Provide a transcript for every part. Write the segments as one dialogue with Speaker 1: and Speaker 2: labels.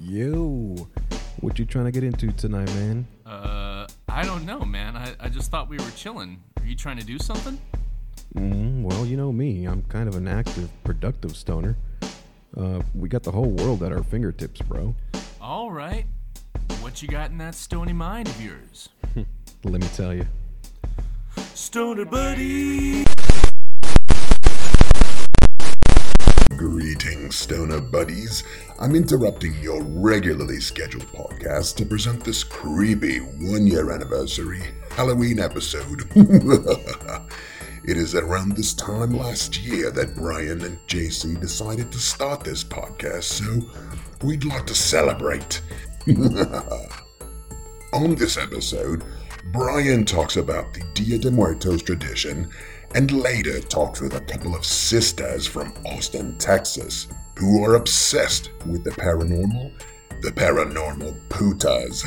Speaker 1: Yo, what you trying to get into tonight, man?
Speaker 2: Uh, I don't know, man. I, I just thought we were chilling. Are you trying to do something?
Speaker 1: Mm, well, you know me. I'm kind of an active, productive stoner. Uh, we got the whole world at our fingertips, bro.
Speaker 2: All right. What you got in that stony mind of yours?
Speaker 1: Let me tell you.
Speaker 2: Stoner buddy.
Speaker 3: Greetings, stoner buddies. I'm interrupting your regularly scheduled podcast to present this creepy one year anniversary Halloween episode. it is around this time last year that Brian and JC decided to start this podcast, so we'd like to celebrate. On this episode, Brian talks about the Dia de Muertos tradition and later talks with a couple of sisters from Austin, Texas, who are obsessed with the paranormal, the paranormal putas.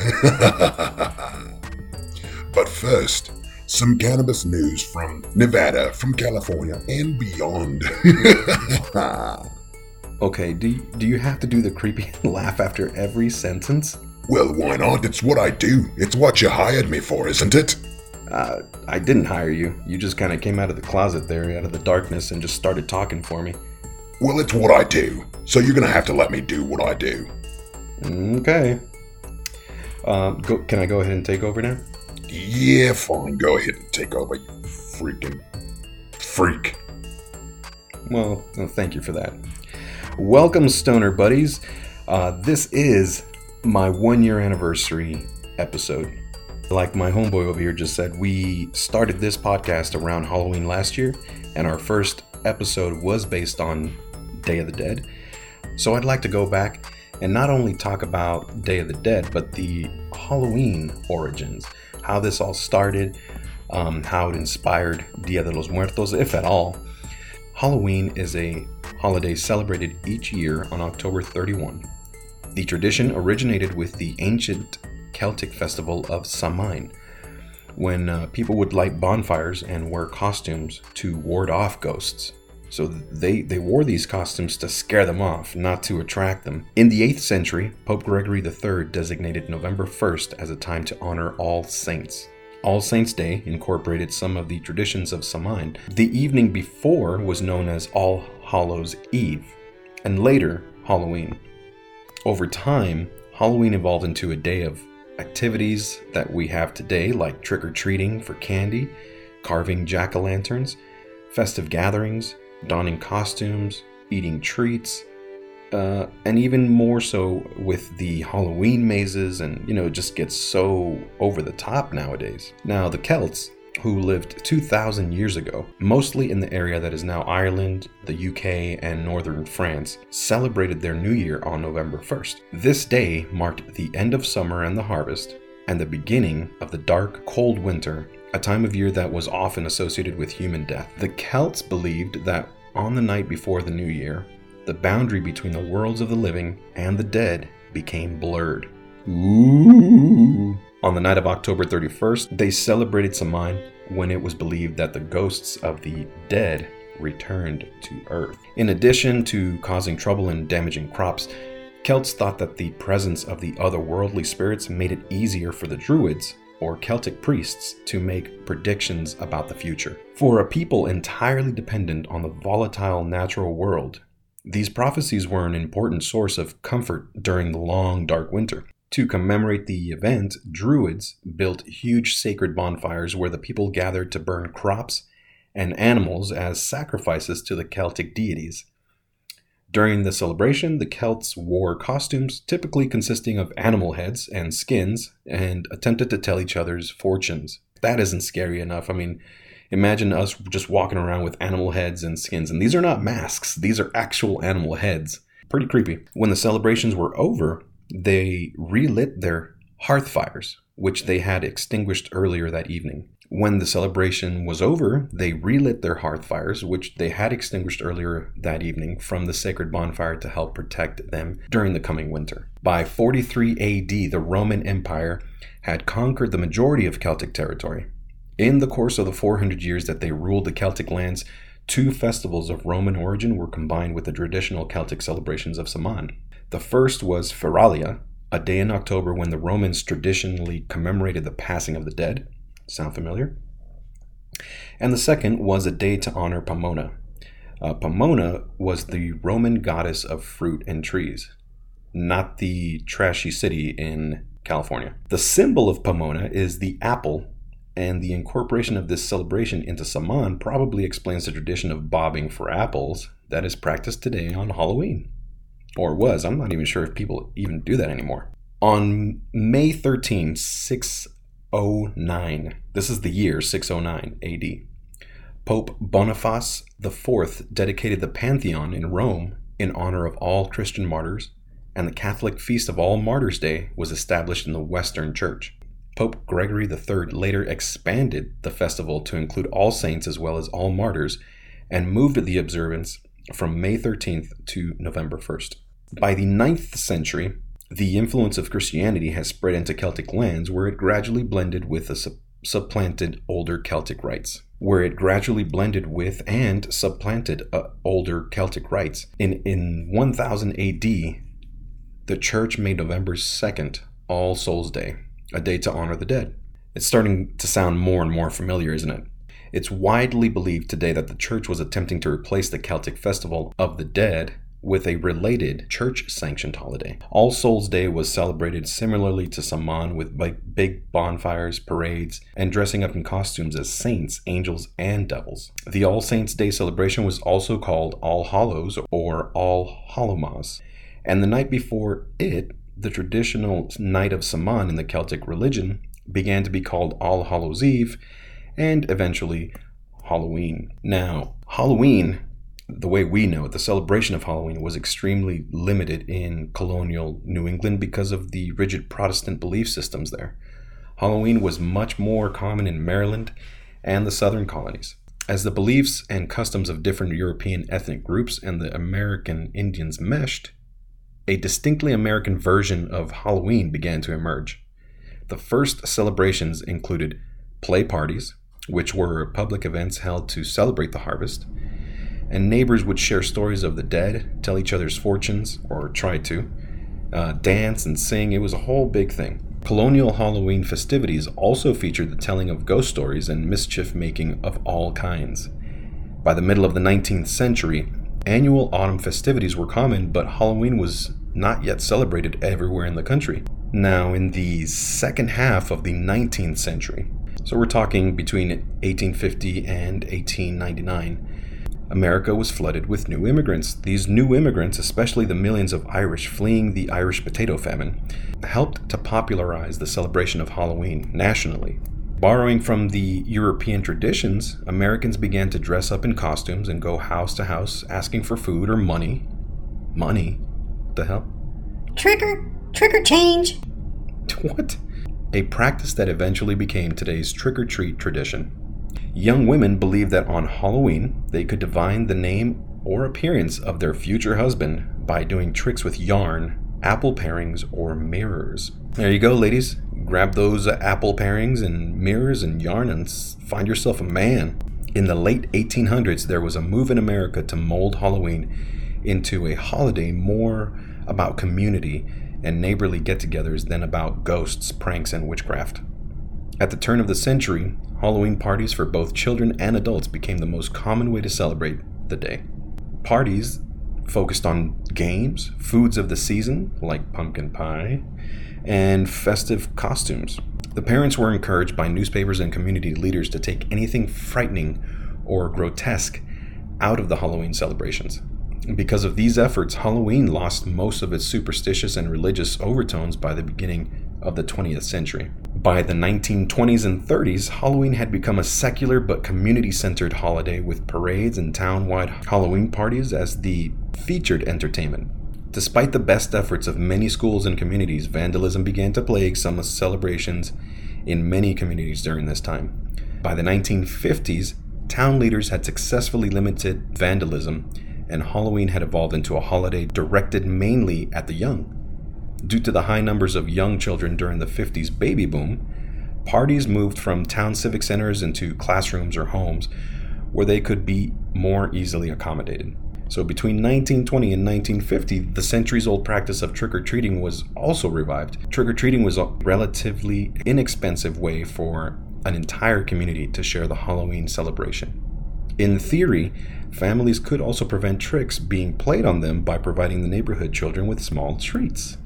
Speaker 3: but first, some cannabis news from Nevada, from California, and beyond.
Speaker 4: Okay, do you, do you have to do the creepy laugh after every sentence?
Speaker 3: well, why not? It's what I do. It's what you hired me for, isn't it?
Speaker 4: Uh, I didn't hire you. You just kind of came out of the closet there, out of the darkness, and just started talking for me.
Speaker 3: Well, it's what I do. So you're gonna have to let me do what I do.
Speaker 4: Okay. Uh, go, can I go ahead and take over now?
Speaker 3: Yeah, fine. Go ahead and take over, you freaking freak.
Speaker 4: Well, thank you for that. Welcome, Stoner Buddies. Uh, this is my one year anniversary episode. Like my homeboy over here just said, we started this podcast around Halloween last year, and our first episode was based on Day of the Dead. So I'd like to go back and not only talk about Day of the Dead, but the Halloween origins, how this all started, um, how it inspired Dia de los Muertos, if at all. Halloween is a holiday celebrated each year on October 31. The tradition originated with the ancient Celtic festival of Samhain, when uh, people would light bonfires and wear costumes to ward off ghosts. So they, they wore these costumes to scare them off, not to attract them. In the 8th century, Pope Gregory III designated November 1st as a time to honor all saints. All Saints' Day incorporated some of the traditions of Samhain. The evening before was known as All Hallows Eve, and later Halloween. Over time, Halloween evolved into a day of activities that we have today, like trick or treating for candy, carving jack o' lanterns, festive gatherings, donning costumes, eating treats, uh, and even more so with the Halloween mazes, and you know, it just gets so over the top nowadays. Now, the Celts, who lived 2,000 years ago, mostly in the area that is now Ireland, the UK, and northern France, celebrated their new year on November 1st. This day marked the end of summer and the harvest, and the beginning of the dark, cold winter, a time of year that was often associated with human death. The Celts believed that on the night before the new year, the boundary between the worlds of the living and the dead became blurred. Ooh. On the night of October 31st, they celebrated Samhain when it was believed that the ghosts of the dead returned to Earth. In addition to causing trouble and damaging crops, Celts thought that the presence of the otherworldly spirits made it easier for the Druids, or Celtic priests, to make predictions about the future. For a people entirely dependent on the volatile natural world, these prophecies were an important source of comfort during the long, dark winter. To commemorate the event, Druids built huge sacred bonfires where the people gathered to burn crops and animals as sacrifices to the Celtic deities. During the celebration, the Celts wore costumes typically consisting of animal heads and skins and attempted to tell each other's fortunes. That isn't scary enough. I mean, imagine us just walking around with animal heads and skins. And these are not masks, these are actual animal heads. Pretty creepy. When the celebrations were over, they relit their hearth fires, which they had extinguished earlier that evening. When the celebration was over, they relit their hearth fires, which they had extinguished earlier that evening, from the sacred bonfire to help protect them during the coming winter. By 43 AD, the Roman Empire had conquered the majority of Celtic territory. In the course of the 400 years that they ruled the Celtic lands, two festivals of Roman origin were combined with the traditional Celtic celebrations of Samhain. The first was Feralia, a day in October when the Romans traditionally commemorated the passing of the dead. Sound familiar? And the second was a day to honor Pomona. Uh, Pomona was the Roman goddess of fruit and trees, not the trashy city in California. The symbol of Pomona is the apple, and the incorporation of this celebration into Samhain probably explains the tradition of bobbing for apples that is practiced today on Halloween. Or was. I'm not even sure if people even do that anymore. On May 13, 609, this is the year 609 AD, Pope Boniface IV dedicated the Pantheon in Rome in honor of all Christian martyrs and the Catholic feast of All Martyrs' Day was established in the Western Church. Pope Gregory III later expanded the festival to include all saints as well as all martyrs and moved the observance from May 13th to November 1st. By the 9th century, the influence of Christianity has spread into Celtic lands where it gradually blended with the sub- supplanted older Celtic rites. Where it gradually blended with and supplanted uh, older Celtic rites. In, in 1000 AD, the church made November 2nd All Souls Day, a day to honor the dead. It's starting to sound more and more familiar, isn't it? It's widely believed today that the church was attempting to replace the Celtic festival of the dead with a related church sanctioned holiday. All Souls Day was celebrated similarly to Samhain with big bonfires, parades, and dressing up in costumes as saints, angels, and devils. The All Saints Day celebration was also called All Hallows or All Hallowmas and the night before it, the traditional night of Samhain in the Celtic religion, began to be called All Hallows Eve and eventually Halloween. Now, Halloween, the way we know it, the celebration of Halloween was extremely limited in colonial New England because of the rigid Protestant belief systems there. Halloween was much more common in Maryland and the southern colonies. As the beliefs and customs of different European ethnic groups and the American Indians meshed, a distinctly American version of Halloween began to emerge. The first celebrations included play parties, which were public events held to celebrate the harvest, and neighbors would share stories of the dead, tell each other's fortunes, or try to, uh, dance and sing. It was a whole big thing. Colonial Halloween festivities also featured the telling of ghost stories and mischief making of all kinds. By the middle of the 19th century, Annual autumn festivities were common, but Halloween was not yet celebrated everywhere in the country. Now, in the second half of the 19th century, so we're talking between 1850 and 1899, America was flooded with new immigrants. These new immigrants, especially the millions of Irish fleeing the Irish potato famine, helped to popularize the celebration of Halloween nationally. Borrowing from the European traditions, Americans began to dress up in costumes and go house to house asking for food or money. Money? What the hell?
Speaker 5: Trigger, trigger change.
Speaker 4: What? A practice that eventually became today's trick or treat tradition. Young women believed that on Halloween they could divine the name or appearance of their future husband by doing tricks with yarn, apple parings, or mirrors. There you go, ladies grab those apple parings and mirrors and yarn and find yourself a man. In the late 1800s, there was a move in America to mold Halloween into a holiday more about community and neighborly get togethers than about ghosts, pranks, and witchcraft. At the turn of the century, Halloween parties for both children and adults became the most common way to celebrate the day. Parties focused on games, foods of the season, like pumpkin pie, and festive costumes. The parents were encouraged by newspapers and community leaders to take anything frightening or grotesque out of the Halloween celebrations. Because of these efforts, Halloween lost most of its superstitious and religious overtones by the beginning of the 20th century. By the 1920s and 30s, Halloween had become a secular but community centered holiday with parades and town wide Halloween parties as the featured entertainment. Despite the best efforts of many schools and communities, vandalism began to plague some celebrations in many communities during this time. By the 1950s, town leaders had successfully limited vandalism, and Halloween had evolved into a holiday directed mainly at the young. Due to the high numbers of young children during the 50s baby boom, parties moved from town civic centers into classrooms or homes, where they could be more easily accommodated. So between 1920 and 1950, the centuries old practice of trick or treating was also revived. Trick or treating was a relatively inexpensive way for an entire community to share the Halloween celebration. In theory, families could also prevent tricks being played on them by providing the neighborhood children with small treats.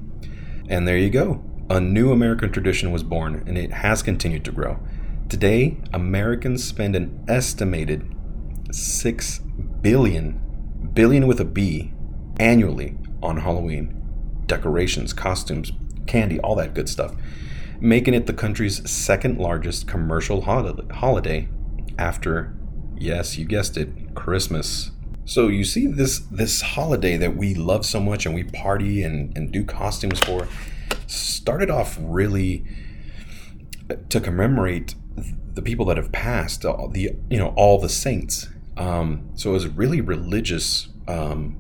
Speaker 4: And there you go. A new American tradition was born, and it has continued to grow. Today, Americans spend an estimated 6 billion, billion with a B, annually on Halloween. Decorations, costumes, candy, all that good stuff. Making it the country's second largest commercial holiday after, yes, you guessed it, Christmas. So you see this this holiday that we love so much and we party and, and do costumes for started off really to commemorate the people that have passed, all the you know all the saints. Um, so it was really religious um,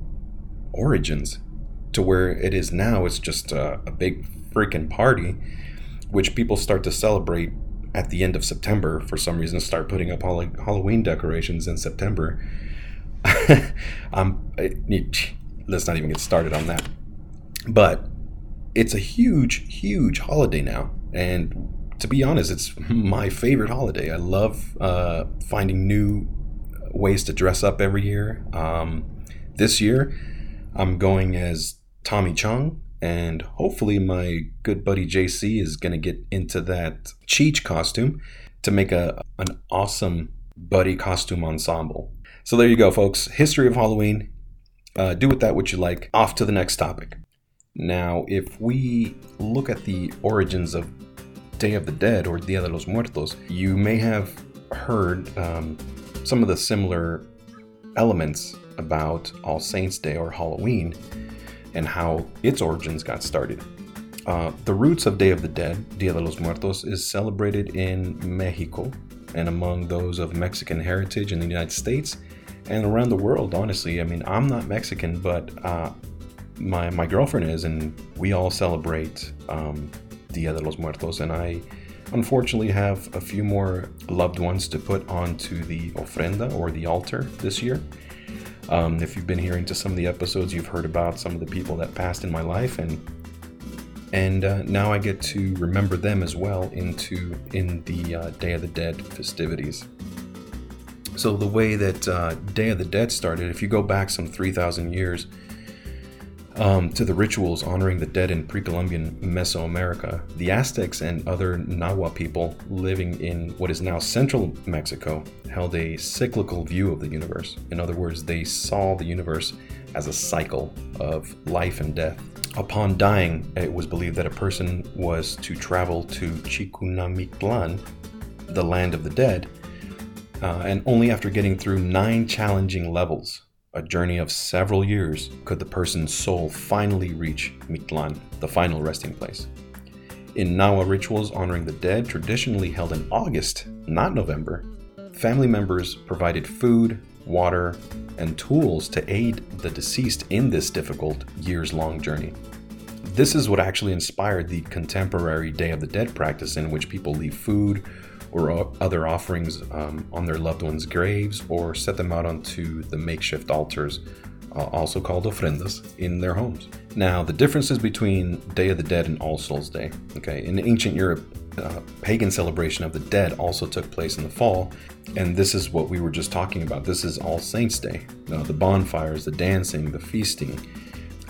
Speaker 4: origins to where it is now. It's just a, a big freaking party, which people start to celebrate at the end of September for some reason. Start putting up Halloween decorations in September. um, let's not even get started on that. But it's a huge, huge holiday now, and to be honest, it's my favorite holiday. I love uh, finding new ways to dress up every year. Um, this year, I'm going as Tommy Chong, and hopefully, my good buddy JC is going to get into that Cheech costume to make a an awesome buddy costume ensemble. So there you go, folks. History of Halloween. Uh, do with that what you like. Off to the next topic. Now, if we look at the origins of Day of the Dead or Dia de los Muertos, you may have heard um, some of the similar elements about All Saints' Day or Halloween and how its origins got started. Uh, the roots of Day of the Dead, Dia de los Muertos, is celebrated in Mexico and among those of Mexican heritage in the United States and around the world, honestly. I mean, I'm not Mexican, but uh, my, my girlfriend is, and we all celebrate um, Dia de los Muertos, and I unfortunately have a few more loved ones to put onto the ofrenda or the altar this year. Um, if you've been hearing to some of the episodes, you've heard about some of the people that passed in my life, and and uh, now I get to remember them as well into in the uh, Day of the Dead festivities. So the way that uh, Day of the Dead started, if you go back some three thousand years, um, to the rituals honoring the dead in pre Columbian Mesoamerica, the Aztecs and other Nahua people living in what is now central Mexico held a cyclical view of the universe. In other words, they saw the universe as a cycle of life and death. Upon dying, it was believed that a person was to travel to Chikunamictlan, the land of the dead, uh, and only after getting through nine challenging levels a journey of several years, could the person's soul finally reach Mictlan, the final resting place. In Nahua rituals honoring the dead, traditionally held in August, not November, family members provided food, water, and tools to aid the deceased in this difficult, years long journey. This is what actually inspired the contemporary Day of the Dead practice, in which people leave food or other offerings um, on their loved ones' graves or set them out onto the makeshift altars, uh, also called ofrendas, in their homes. Now, the differences between Day of the Dead and All Souls Day. Okay, in ancient Europe, uh, pagan celebration of the dead also took place in the fall, and this is what we were just talking about. This is All Saints' Day. Uh, the bonfires, the dancing, the feasting.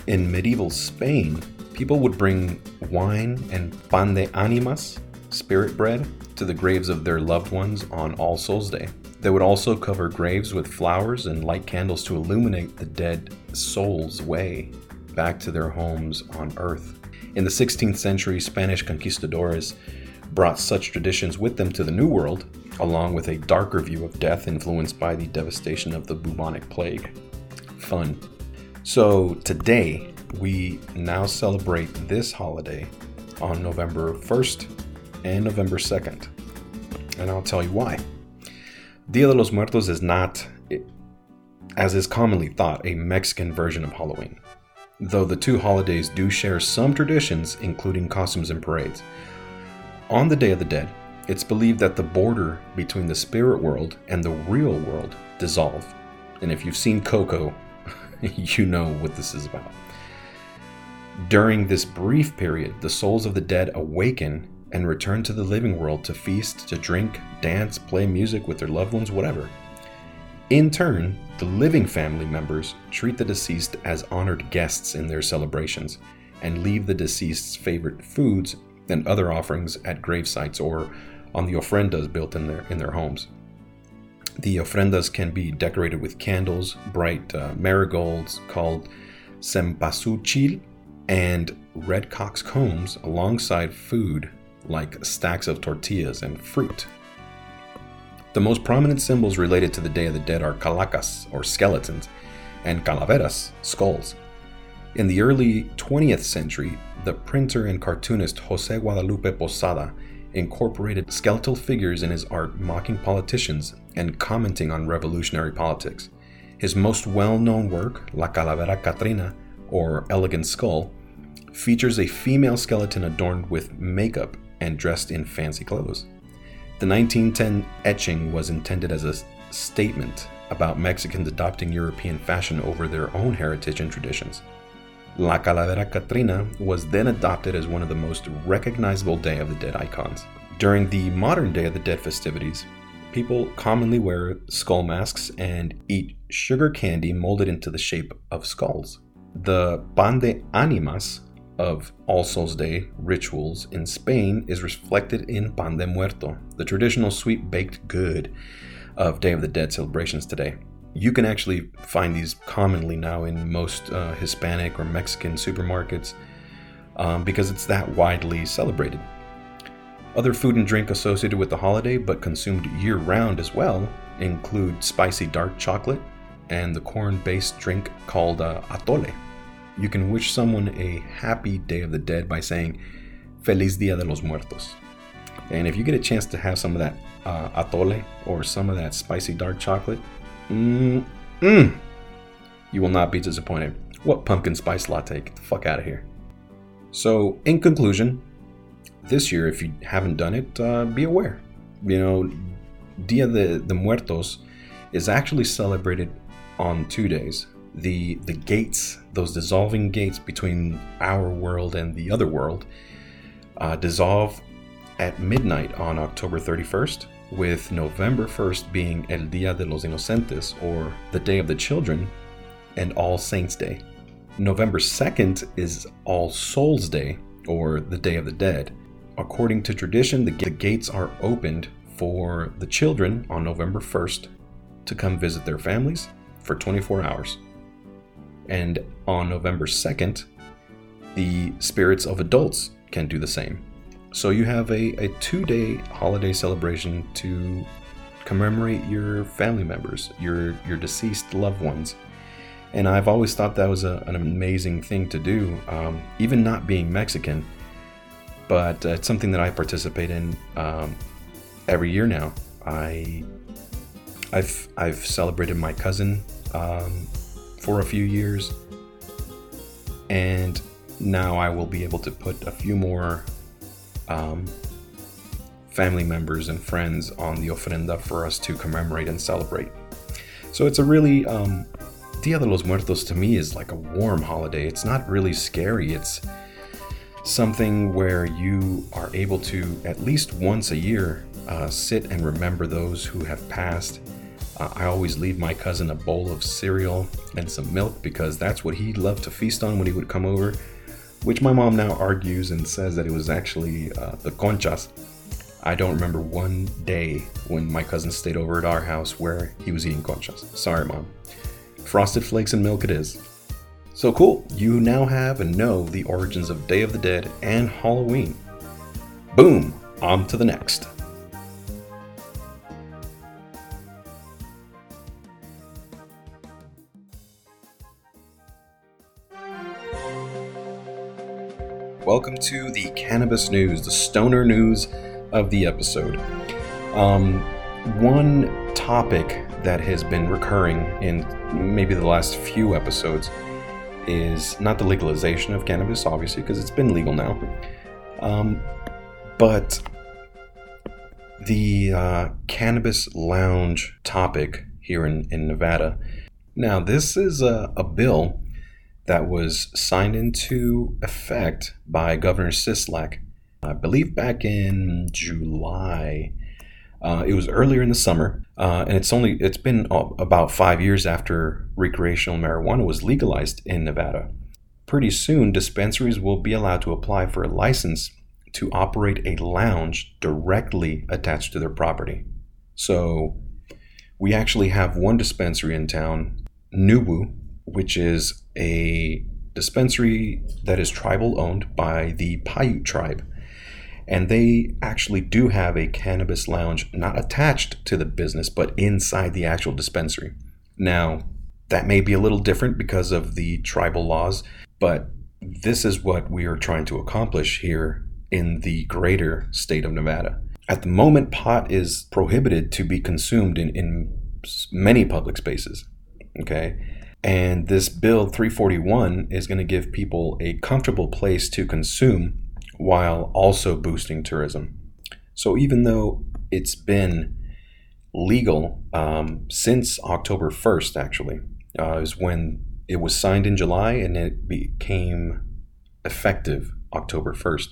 Speaker 4: In medieval Spain, people would bring wine and pan de animas, spirit bread, to the graves of their loved ones on All Souls Day. They would also cover graves with flowers and light candles to illuminate the dead soul's way back to their homes on earth. In the 16th century, Spanish conquistadors brought such traditions with them to the New World, along with a darker view of death influenced by the devastation of the bubonic plague. Fun. So today, we now celebrate this holiday on November 1st and November 2nd. And I'll tell you why. Dia de los Muertos is not, as is commonly thought, a Mexican version of Halloween, though the two holidays do share some traditions, including costumes and parades. On the Day of the Dead, it's believed that the border between the spirit world and the real world dissolve. And if you've seen Coco, you know what this is about. During this brief period, the souls of the dead awaken and return to the living world to feast, to drink, dance, play music with their loved ones, whatever. In turn, the living family members treat the deceased as honored guests in their celebrations and leave the deceased's favorite foods and other offerings at grave sites or on the ofrendas built in their in their homes. The ofrendas can be decorated with candles, bright uh, marigolds called cempasuchil, and red cock's combs alongside food like stacks of tortillas and fruit. The most prominent symbols related to the Day of the Dead are calacas, or skeletons, and calaveras, skulls. In the early 20th century, the printer and cartoonist Jose Guadalupe Posada incorporated skeletal figures in his art mocking politicians and commenting on revolutionary politics. His most well known work, La Calavera Catrina, or Elegant Skull, features a female skeleton adorned with makeup and dressed in fancy clothes. The 1910 etching was intended as a statement about Mexicans adopting European fashion over their own heritage and traditions. La Calavera Catrina was then adopted as one of the most recognizable Day of the Dead icons. During the modern Day of the Dead festivities, people commonly wear skull masks and eat sugar candy molded into the shape of skulls. The pan de animas of All Souls Day rituals in Spain is reflected in pan de muerto, the traditional sweet baked good of Day of the Dead celebrations today. You can actually find these commonly now in most uh, Hispanic or Mexican supermarkets um, because it's that widely celebrated. Other food and drink associated with the holiday but consumed year round as well include spicy dark chocolate and the corn based drink called uh, atole. You can wish someone a happy Day of the Dead by saying Feliz Dia de los Muertos. And if you get a chance to have some of that uh, atole or some of that spicy dark chocolate, mm, mm, you will not be disappointed. What pumpkin spice latte? Get the fuck out of here. So, in conclusion, this year, if you haven't done it, uh, be aware. You know, Dia de, de Muertos is actually celebrated on two days. The the gates, those dissolving gates between our world and the other world, uh, dissolve at midnight on October 31st, with November 1st being El Dia de los Inocentes, or the Day of the Children, and All Saints Day. November 2nd is All Souls Day, or the Day of the Dead. According to tradition, the, the gates are opened for the children on November 1st to come visit their families for 24 hours. And on November 2nd, the spirits of adults can do the same. So you have a, a two day holiday celebration to commemorate your family members, your, your deceased loved ones. And I've always thought that was a, an amazing thing to do, um, even not being Mexican. But uh, it's something that I participate in um, every year now. I, I've, I've celebrated my cousin um, for a few years, and now I will be able to put a few more um, family members and friends on the ofrenda for us to commemorate and celebrate. So it's a really um, Dia de los Muertos to me is like a warm holiday. It's not really scary. It's something where you are able to at least once a year uh, sit and remember those who have passed. Uh, I always leave my cousin a bowl of cereal and some milk because that's what he loved to feast on when he would come over which my mom now argues and says that it was actually uh, the conchas. I don't remember one day when my cousin stayed over at our house where he was eating conchas. Sorry, mom. Frosted flakes and milk it is. So cool, you now have and know the origins of Day of the Dead and Halloween. Boom, on to the next. Welcome to the cannabis news, the stoner news of the episode. Um, one topic that has been recurring in maybe the last few episodes is not the legalization of cannabis, obviously, because it's been legal now, um, but the uh, cannabis lounge topic here in, in Nevada. Now, this is a, a bill that was signed into effect by Governor Sisolak, I believe back in July. Uh, it was earlier in the summer, uh, and it's only it's been about five years after recreational marijuana was legalized in Nevada. Pretty soon, dispensaries will be allowed to apply for a license to operate a lounge directly attached to their property. So, we actually have one dispensary in town, NuWu, which is a dispensary that is tribal owned by the Paiute tribe. And they actually do have a cannabis lounge not attached to the business, but inside the actual dispensary. Now, that may be a little different because of the tribal laws, but this is what we are trying to accomplish here in the greater state of Nevada. At the moment, pot is prohibited to be consumed in, in many public spaces. Okay. And this bill 341 is going to give people a comfortable place to consume while also boosting tourism. So even though it's been legal um, since October 1st, actually, uh, is when it was signed in July and it became effective October 1st.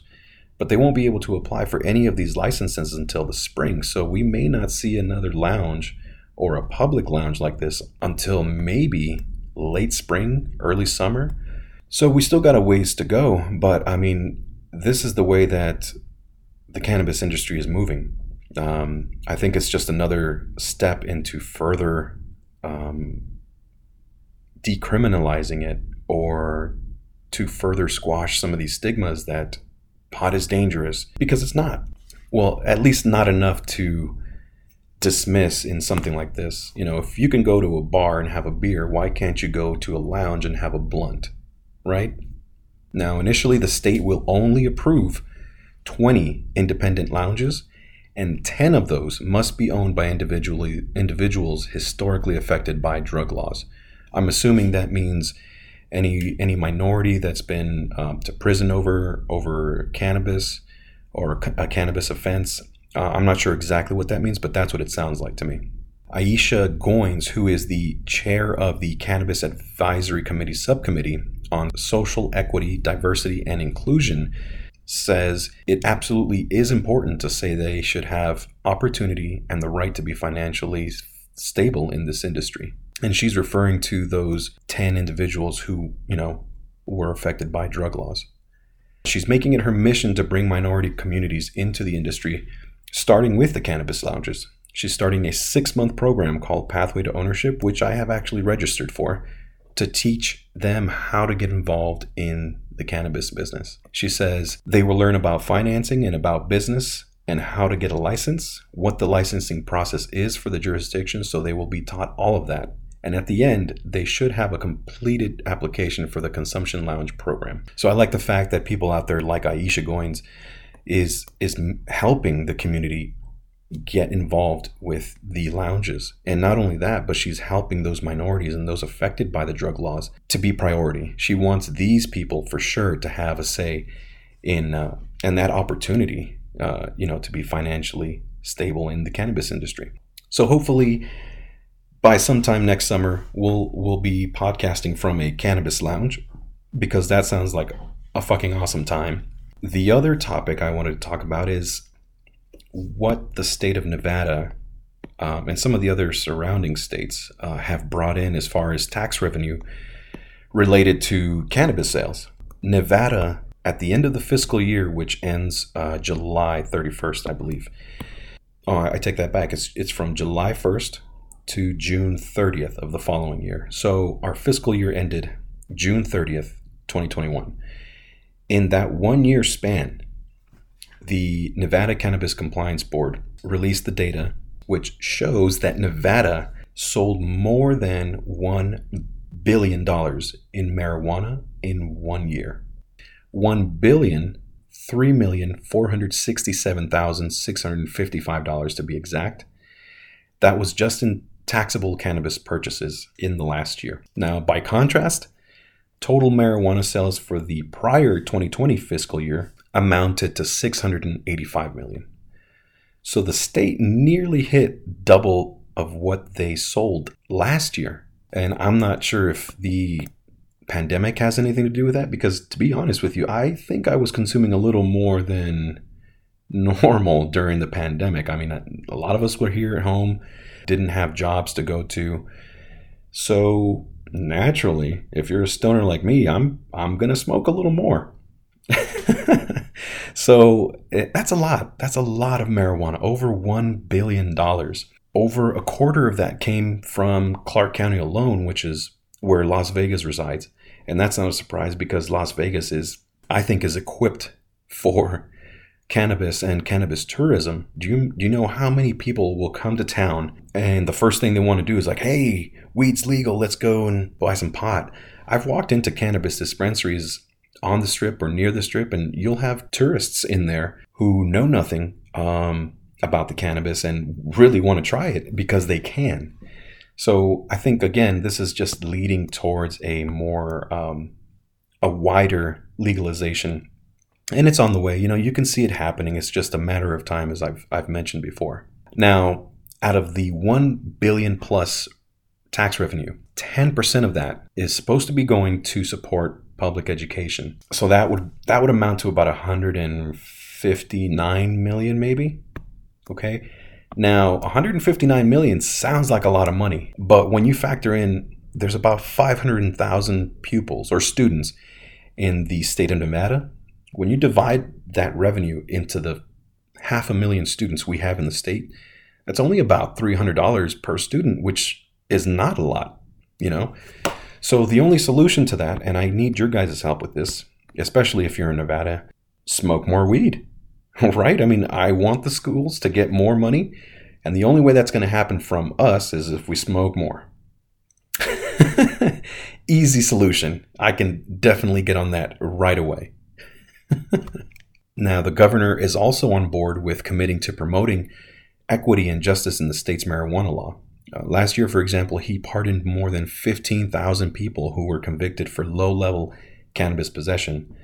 Speaker 4: But they won't be able to apply for any of these licenses until the spring. So we may not see another lounge or a public lounge like this until maybe late spring, early summer. So we still got a ways to go, but I mean, this is the way that the cannabis industry is moving. Um, I think it's just another step into further um, decriminalizing it or to further squash some of these stigmas that pot is dangerous because it's not. Well, at least not enough to dismiss in something like this. You know, if you can go to a bar and have a beer, why can't you go to a lounge and have a blunt? Right? Now, initially, the state will only approve 20 independent lounges, and 10 of those must be owned by individually, individuals historically affected by drug laws. I'm assuming that means any any minority that's been um, to prison over over cannabis or a cannabis offense uh, I'm not sure exactly what that means, but that's what it sounds like to me. Aisha Goins, who is the chair of the Cannabis Advisory Committee subcommittee on social equity, diversity, and inclusion, says it absolutely is important to say they should have opportunity and the right to be financially stable in this industry. And she's referring to those 10 individuals who, you know, were affected by drug laws. She's making it her mission to bring minority communities into the industry starting with the cannabis lounges. She's starting a six month program called Pathway to Ownership, which I have actually registered for, to teach them how to get involved in the cannabis business. She says they will learn about financing and about business and how to get a license, what the licensing process is for the jurisdiction, so they will be taught all of that. And at the end, they should have a completed application for the consumption lounge program. So I like the fact that people out there like Aisha Goins is is helping the community get involved with the lounges. And not only that, but she's helping those minorities and those affected by the drug laws to be priority. She wants these people for sure to have a say in uh, and that opportunity, uh, you know, to be financially stable in the cannabis industry. So hopefully by sometime next summer we'll we'll be podcasting from a cannabis lounge because that sounds like a fucking awesome time the other topic I wanted to talk about is what the state of Nevada um, and some of the other surrounding states uh, have brought in as far as tax revenue related to cannabis sales. Nevada, at the end of the fiscal year, which ends uh, July 31st, I believe. Oh, I take that back. It's, it's from July 1st to June 30th of the following year. So our fiscal year ended June 30th, 2021 in that one year span, the Nevada Cannabis Compliance Board released the data which shows that Nevada sold more than $1 billion in marijuana in one year. $1 billion, $3,467,655 to be exact. That was just in taxable cannabis purchases in the last year. Now, by contrast, Total marijuana sales for the prior 2020 fiscal year amounted to 685 million. So the state nearly hit double of what they sold last year. And I'm not sure if the pandemic has anything to do with that because to be honest with you, I think I was consuming a little more than normal during the pandemic. I mean, a lot of us were here at home, didn't have jobs to go to. So, naturally, if you're a stoner like me, I'm I'm to smoke a little more. so, it, that's a lot. That's a lot of marijuana, over 1 billion dollars. Over a quarter of that came from Clark County alone, which is where Las Vegas resides. And that's not a surprise because Las Vegas is, I think, is equipped for cannabis and cannabis tourism. Do you do you know how many people will come to town and the first thing they want to do is like, "Hey, weed's legal. Let's go and buy some pot." I've walked into cannabis dispensaries on the strip or near the strip, and you'll have tourists in there who know nothing um, about the cannabis and really want to try it because they can. So I think again, this is just leading towards a more um, a wider legalization, and it's on the way. You know, you can see it happening. It's just a matter of time, as I've I've mentioned before. Now, out of the one billion plus tax revenue, ten percent of that is supposed to be going to support public education. So that would that would amount to about 159 million, maybe. Okay. Now, 159 million sounds like a lot of money, but when you factor in there's about 500,000 pupils or students in the state of Nevada, when you divide that revenue into the half a million students we have in the state, that's only about $300 per student, which is not a lot, you know? So the only solution to that, and I need your guys' help with this, especially if you're in Nevada, smoke more weed. right? I mean, I want the schools to get more money, and the only way that's going to happen from us is if we smoke more. Easy solution. I can definitely get on that right away. now, the governor is also on board with committing to promoting equity and justice in the state's marijuana law. Uh, last year, for example, he pardoned more than 15,000 people who were convicted for low level cannabis possession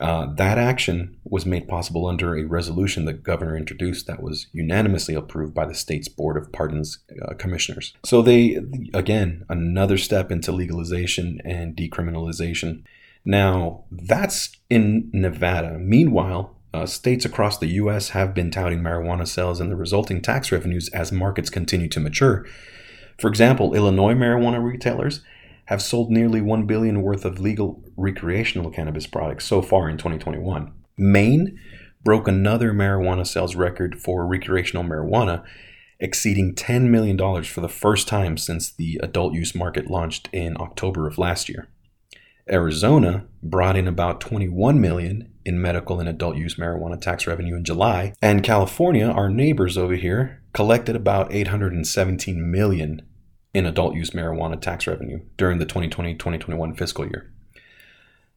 Speaker 4: uh, that action was made possible under a resolution the governor introduced that was unanimously approved by the state's Board of Pardons uh, commissioners. So, they, again, another step into legalization and decriminalization. Now, that's in Nevada. Meanwhile, uh, states across the U.S. have been touting marijuana sales and the resulting tax revenues as markets continue to mature. For example, Illinois marijuana retailers have sold nearly 1 billion worth of legal recreational cannabis products so far in 2021. Maine broke another marijuana sales record for recreational marijuana, exceeding $10 million for the first time since the adult use market launched in October of last year. Arizona brought in about 21 million in medical and adult use marijuana tax revenue in July, and California, our neighbors over here, collected about 817 million in adult use marijuana tax revenue during the 2020 2021 fiscal year.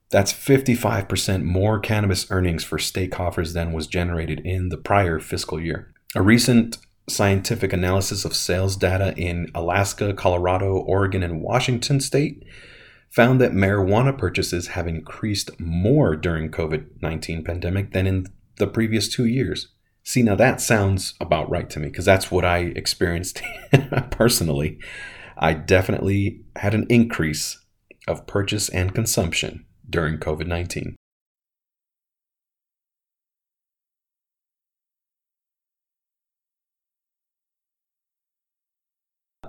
Speaker 4: That's 55% more cannabis earnings for state coffers than was generated in the prior fiscal year. A recent scientific analysis of sales data in Alaska, Colorado, Oregon, and Washington state found that marijuana purchases have increased more during COVID-19 pandemic than in the previous 2 years. See, now that sounds about right to me because that's what I experienced personally. I definitely had an increase of purchase and consumption during COVID 19.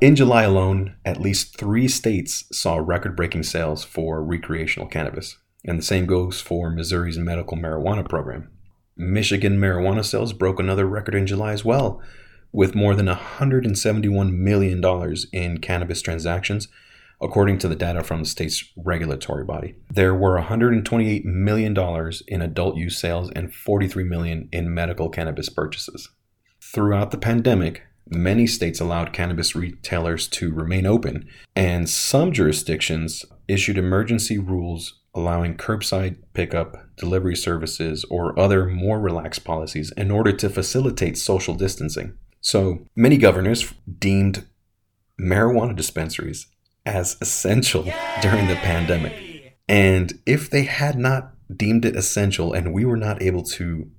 Speaker 4: In July alone, at least three states saw record breaking sales for recreational cannabis, and the same goes for Missouri's medical marijuana program. Michigan marijuana sales broke another record in July as well, with more than $171 million in cannabis transactions, according to the data from the state's regulatory body. There were $128 million in adult use sales and 43 million in medical cannabis purchases. Throughout the pandemic, many states allowed cannabis retailers to remain open, and some jurisdictions issued emergency rules allowing curbside pickup, delivery services, or other more relaxed policies in order to facilitate social distancing. So many governors deemed marijuana dispensaries as essential Yay! during the pandemic. And if they had not deemed it essential and we were not able to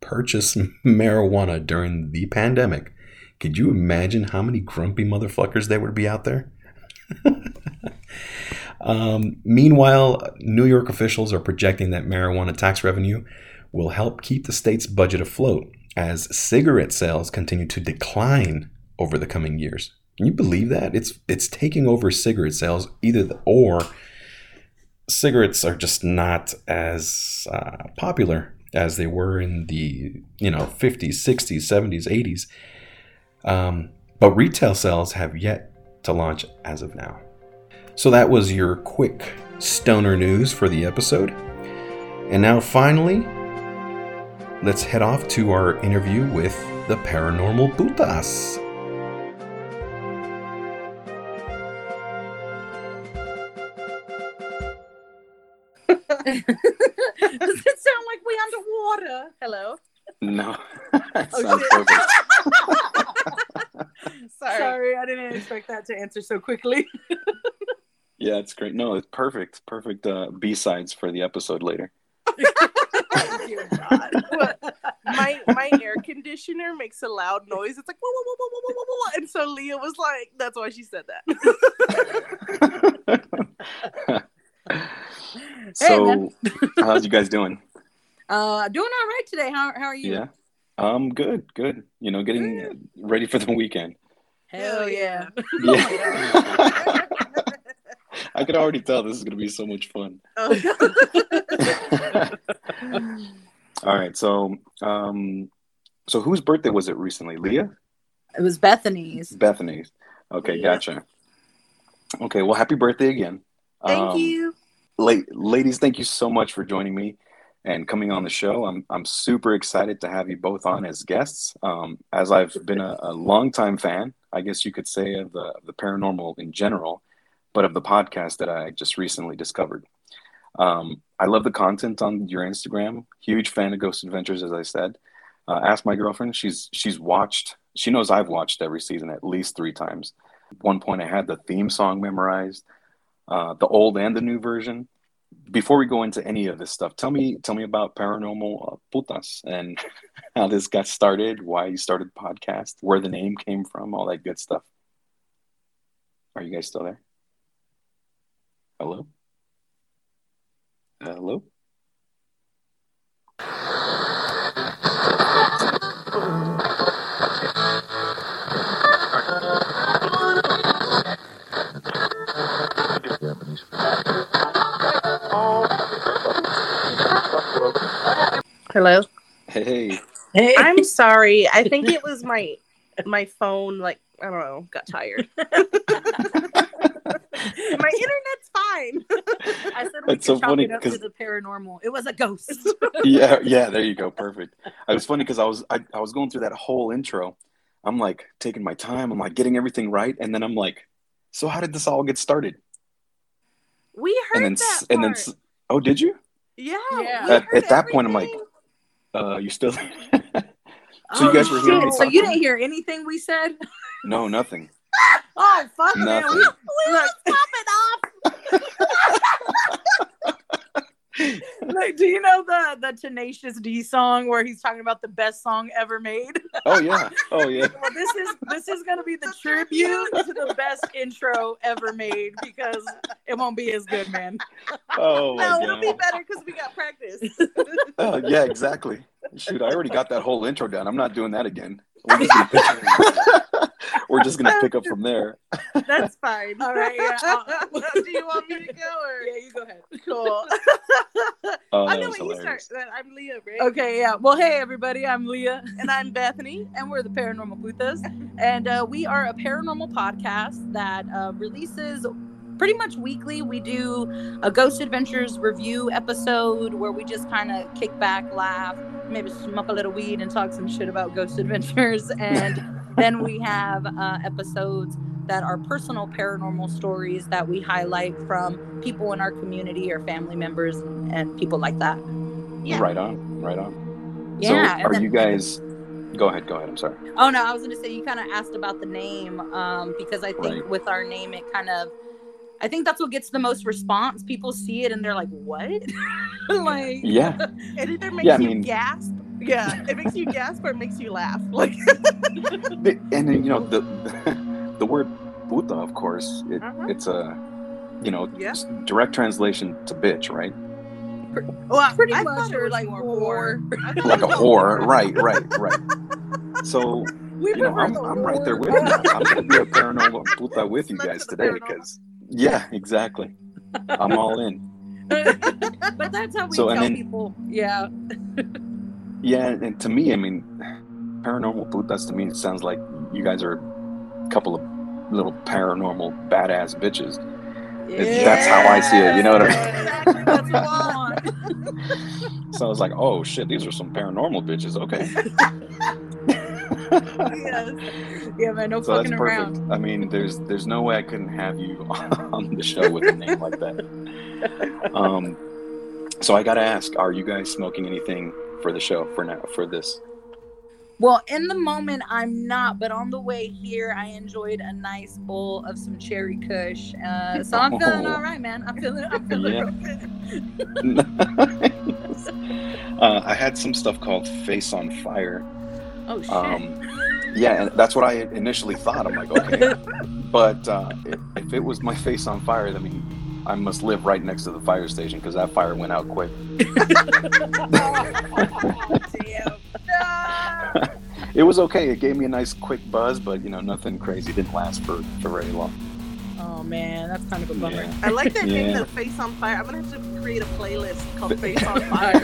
Speaker 6: purchase marijuana during the pandemic, could you imagine how many grumpy motherfuckers there would be out there? um, meanwhile, New York officials are projecting that marijuana tax revenue will help keep the state's budget afloat as cigarette sales continue to decline over the coming years. Can you believe that? It's it's taking over cigarette sales either the, or cigarettes are just not as uh, popular as they were in the you know 50s, 60s, 70s, 80s. Um, but retail sales have yet to launch as of now. So that was your quick stoner news for the episode. And now finally, let's head off to our interview with the paranormal putas.
Speaker 7: Does it sound like we underwater? Hello.
Speaker 4: No.
Speaker 7: Oh,
Speaker 4: Sounds
Speaker 7: shit.
Speaker 4: perfect.
Speaker 7: Sorry. Sorry, I didn't expect that to answer so quickly.
Speaker 4: Yeah, it's great. No, it's perfect. Perfect uh, B sides for the episode later.
Speaker 7: Dear God.
Speaker 8: What? my my air conditioner makes a loud noise. It's like whoa, whoa, whoa, whoa, whoa, whoa, whoa. and so Leah was like, "That's why she said that."
Speaker 4: so,
Speaker 7: man.
Speaker 4: how's you guys doing?
Speaker 7: Uh, doing all right today. How, how are you?
Speaker 4: Yeah. Um, good, good. You know, getting ready for the weekend.
Speaker 7: Hell yeah.
Speaker 4: Yeah. I can already tell this is going to be so much fun. All right, so um, so whose birthday was it recently? Leah,
Speaker 7: It was Bethany's.
Speaker 4: Bethany's. Okay,
Speaker 8: Yeah.
Speaker 4: gotcha. Okay, well, happy birthday again.
Speaker 8: Thank
Speaker 4: Um,
Speaker 8: you.
Speaker 4: la- ladies, thank you so much for joining me and coming on the show. I'm I'm super excited to have you both on as guests. Um, as I've been a, a longtime fan, I guess you could say of the the paranormal in general, but of the podcast that I just recently discovered. Um, I love the content on your Instagram. Huge fan of Ghost Adventures, as I said. Uh, ask my girlfriend; she's she's watched. She knows I've watched every season at least three times. At one point, I had the theme song memorized, uh, the old and the new version before we go into any of this stuff, tell me tell me about paranormal uh, putas and how this got started, why you started the podcast, where the name came from, all that good stuff. Are you guys still there? Hello? Hello?
Speaker 8: Hello.
Speaker 4: Hey,
Speaker 7: Hey.
Speaker 8: I'm sorry. I think it was my my phone. Like I don't know, got tired. my internet's fine.
Speaker 7: I said we
Speaker 4: That's
Speaker 7: could
Speaker 4: so
Speaker 7: chalk
Speaker 4: funny,
Speaker 7: it up to
Speaker 4: 'cause-
Speaker 7: the paranormal. It was a ghost.
Speaker 4: yeah, yeah, there you go, perfect. It was funny because I was I, I was going through that whole intro. I'm like taking my time, I'm like getting everything right, and then I'm like, so how did this all get started?
Speaker 8: We heard
Speaker 4: and then
Speaker 8: that
Speaker 4: s- and then
Speaker 8: part.
Speaker 4: s- oh, did you?
Speaker 8: yeah.
Speaker 7: Yeah.
Speaker 4: At- at that point, I'm like,
Speaker 8: everything.
Speaker 4: Uh, you still? so you guys were
Speaker 7: Oh,
Speaker 4: hearing
Speaker 7: shit. So you didn't hear anything we said?
Speaker 4: No, nothing.
Speaker 7: Oh fuck man.
Speaker 4: Nothing.
Speaker 7: We,
Speaker 8: we
Speaker 7: look,
Speaker 8: was popping off.
Speaker 7: look, do you know the the Tenacious D song where he's talking about the best song ever made?
Speaker 4: Oh yeah, oh yeah.
Speaker 7: Well, this is this is gonna be the tribute to the best intro ever made because it won't be as good, man.
Speaker 4: Oh my
Speaker 8: no, it'll be better because we got practice.
Speaker 4: Oh yeah, exactly. Shoot, I already got that whole intro down. I'm not doing that again. We're just gonna pick, We're just gonna pick up from there.
Speaker 8: That's fine.
Speaker 7: All right, yeah, I'll-
Speaker 8: Do you want me to go or?
Speaker 7: Yeah, you go ahead.
Speaker 8: Cool.
Speaker 4: Oh,
Speaker 8: I know
Speaker 4: was
Speaker 8: what you start.
Speaker 4: hilarious.
Speaker 8: I'm Leah, right?
Speaker 7: Okay, yeah. Well, hey everybody, I'm Leah,
Speaker 8: And I'm Bethany.
Speaker 7: and we're the Paranormal Putas, and uh, we are a paranormal podcast that uh, releases pretty much weekly. We do a Ghost Adventures review episode where we just kind of kick back, laugh, maybe smoke a little weed, and talk some shit about Ghost Adventures, and then we have uh, episodes that are personal paranormal stories that we highlight from people in our community or family members and people like that.
Speaker 8: Yeah.
Speaker 4: Right on, right on.
Speaker 7: Yeah,
Speaker 4: so, are
Speaker 7: then-
Speaker 4: you guys? Go ahead, go ahead. I'm sorry.
Speaker 7: Oh no, I was gonna say you kind of asked about the name um, because I think
Speaker 4: Right.
Speaker 7: with our name it kind of, I think that's what gets the most response. People see it and they're like, "What?" like,
Speaker 4: Yeah,
Speaker 8: It either makes
Speaker 4: Yeah, I
Speaker 8: you
Speaker 4: mean-
Speaker 8: gasp Yeah, it makes you gasp or it makes you laugh. Like,
Speaker 4: and then, you know the the word puta, of course, it,
Speaker 8: Uh-huh.
Speaker 4: it's a you know
Speaker 8: Yeah.
Speaker 4: direct translation to bitch, right?
Speaker 8: well,
Speaker 7: Pretty
Speaker 8: I
Speaker 7: much,
Speaker 8: thought
Speaker 7: or like
Speaker 8: more
Speaker 7: whore.
Speaker 8: whore.
Speaker 4: Like a whore, right? Right? Right. So
Speaker 7: We
Speaker 4: you know, I'm, I'm right there with you. I'm gonna be a paranormal puta with you guys today because yeah, exactly. I'm all in.
Speaker 7: but that's how we
Speaker 4: So,
Speaker 7: tell
Speaker 4: then-
Speaker 7: people. Yeah.
Speaker 4: Yeah, and to me, I mean, paranormal putas to me it sounds like you guys are a couple of little paranormal badass bitches. It- That's how I see it. You know what I mean?
Speaker 7: Exactly, that's what I want.
Speaker 4: So I was like, oh shit, these are some paranormal bitches. Okay,
Speaker 8: yes.
Speaker 7: Yeah, man, no
Speaker 4: so that's perfect.
Speaker 7: around.
Speaker 4: I mean, there's there's no way I couldn't have you on the show with a name like that. Um, so I gotta ask, are you guys smoking anything for the show for now for this?
Speaker 7: Well, in the moment, I'm not, but on the way here, I enjoyed a nice bowl of some cherry kush. Uh, so I'm feeling
Speaker 4: Oh.
Speaker 7: all right, man. I'm feeling, I'm feeling
Speaker 4: Yeah.
Speaker 7: real good.
Speaker 4: uh, I had some stuff called Face on Fire.
Speaker 7: Oh, shit.
Speaker 4: Um, yeah, and that's what I initially thought. I'm like, okay, but uh, if, if it was my face on fire, I mean, I must live right next to the fire station because that fire went out quick. it was okay. It gave me a nice quick buzz, but you know, nothing crazy. Didn't last for, for very long.
Speaker 7: oh, man, that's kind of a bummer.
Speaker 4: Yeah.
Speaker 8: I like that name,
Speaker 4: Yeah.
Speaker 8: the Face on Fire. I'm gonna have to create a playlist called Face on Fire.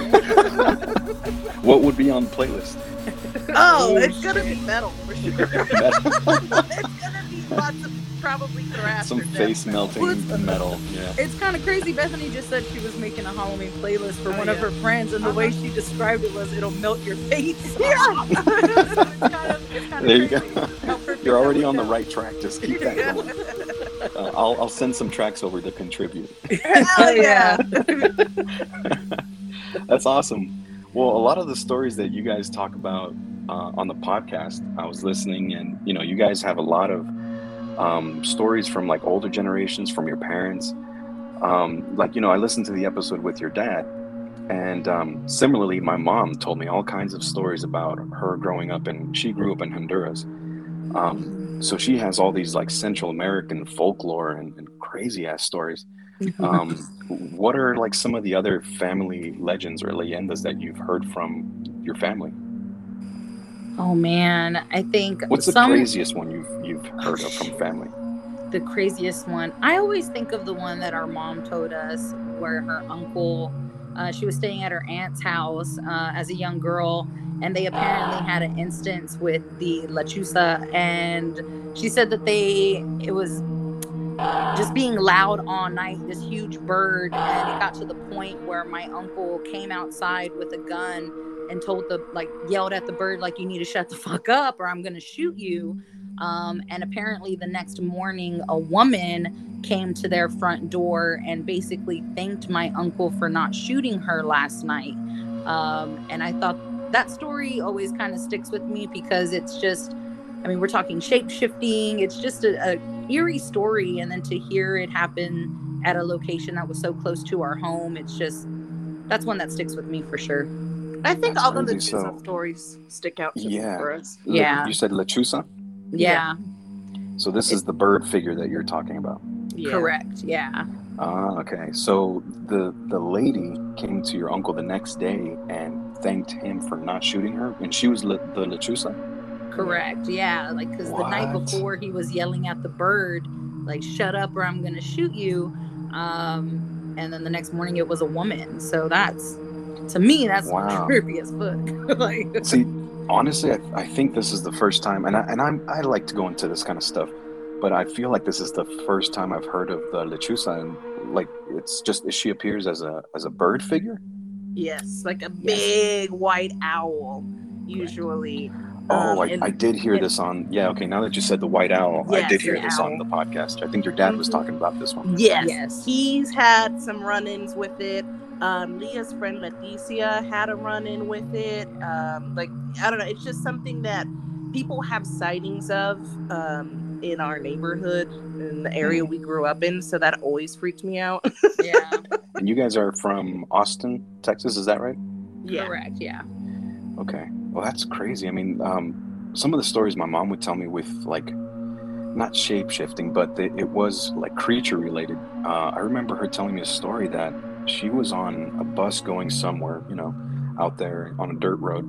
Speaker 4: What would be on the playlist?
Speaker 8: oh, oh it's gonna be metal for sure.
Speaker 4: Metal.
Speaker 8: It's gonna be lots of probably thrash.
Speaker 4: Some
Speaker 8: or death
Speaker 4: face melting metal. Yeah.
Speaker 7: It's kind of crazy. Bethany just said she was making a Halloween playlist for
Speaker 8: Oh,
Speaker 7: one of her friends, and the way
Speaker 8: Uh-huh.
Speaker 7: she described it was, "It'll melt your face."
Speaker 8: Yeah.
Speaker 7: it's kind of, it's kind of
Speaker 4: There you
Speaker 7: crazy.
Speaker 4: go. You're already on the right track. Just keep that
Speaker 8: Yeah.
Speaker 4: going. Uh, I'll, I'll send some tracks over to contribute.
Speaker 7: Oh yeah.
Speaker 4: That's awesome. Well, a lot of the stories that you guys talk about uh, on the podcast, I was listening, and you know, you guys have a lot of um, stories from like older generations, from your parents. Um, like you know, I listened to the episode with your dad, and um, similarly, my mom told me all kinds of stories about her growing up, and she grew up in Honduras. Um, so she has all these like Central American folklore and, and crazy ass stories. Um, what are like some of the other family legends or leyendas that you've heard from your family?
Speaker 7: Oh man, I think
Speaker 4: What's the
Speaker 7: some
Speaker 4: craziest one you've you've heard of from family?
Speaker 7: the craziest one. I always think of the one that our mom told us, where her uncle, uh, she was staying at her aunt's house uh, as a young girl, and they apparently had an instance with the lechusa, and she said that they it was just being loud all night. This huge bird, and it got to the point where my uncle came outside with a gun and told the like yelled at the bird like you need to shut the fuck up or I'm gonna shoot you. Um, and apparently, the next morning, a woman came to their front door and basically thanked my uncle for not shooting her last night. Um, and I thought that story always kind of sticks with me because it's just, I mean, we're talking shape shifting. It's just a, a eerie story, and then to hear it happen at a location that was so close to our home, it's just that's one that sticks with me for sure.
Speaker 8: I think
Speaker 4: That's
Speaker 8: all the
Speaker 4: crazy, so-
Speaker 8: stories stick out to
Speaker 4: Yeah.
Speaker 8: for us.
Speaker 4: Le-
Speaker 7: Yeah.
Speaker 4: you said lechusa.
Speaker 7: Yeah,
Speaker 4: So this is the bird figure that you're talking about.
Speaker 8: Yeah.
Speaker 7: correct. Yeah.
Speaker 4: Ah, okay. So the the lady came to your uncle the next day and thanked him for not shooting her, and she was le- the lechusa.
Speaker 7: Correct. Yeah. Like, because the night before he was yelling at the bird, like, shut up or I'm going to shoot you. Um, and then the next morning it was a woman. So that's, to me, that's
Speaker 4: Wow.
Speaker 7: creepy as fuck. like,
Speaker 4: See, honestly, I, I think this is the first time, and I, and I'm I like to go into this kind of stuff, but I feel like this is the first time I've heard of the lechusa, and like it's just she appears as a as a bird figure.
Speaker 8: Yes, like a
Speaker 7: Yes.
Speaker 8: big white owl, usually.
Speaker 4: Oh,
Speaker 8: Um,
Speaker 4: I,
Speaker 8: and-
Speaker 4: I did hear
Speaker 8: and-
Speaker 4: this on. Yeah, okay. Now that you said the white owl, I did hear
Speaker 8: the
Speaker 4: this on the podcast. I think your dad was talking about this one.
Speaker 8: Yes.
Speaker 7: Yes.
Speaker 8: He's had some run ins with it. Um, Leah's friend Leticia had a run in with it. Um, like, I don't know. It's just something that people have sightings of um, in our neighborhood, in the area we grew up in. So that always freaked me out.
Speaker 7: yeah.
Speaker 4: And you guys are from Austin, Texas, is that right?
Speaker 8: yeah.
Speaker 7: Correct. Yeah.
Speaker 4: Okay. Well, that's crazy. I mean, um, some of the stories my mom would tell me with like not shape shifting, but the, it was like creature related. Uh, I remember her telling me a story that she was on a bus going somewhere, you know, out there on a dirt road,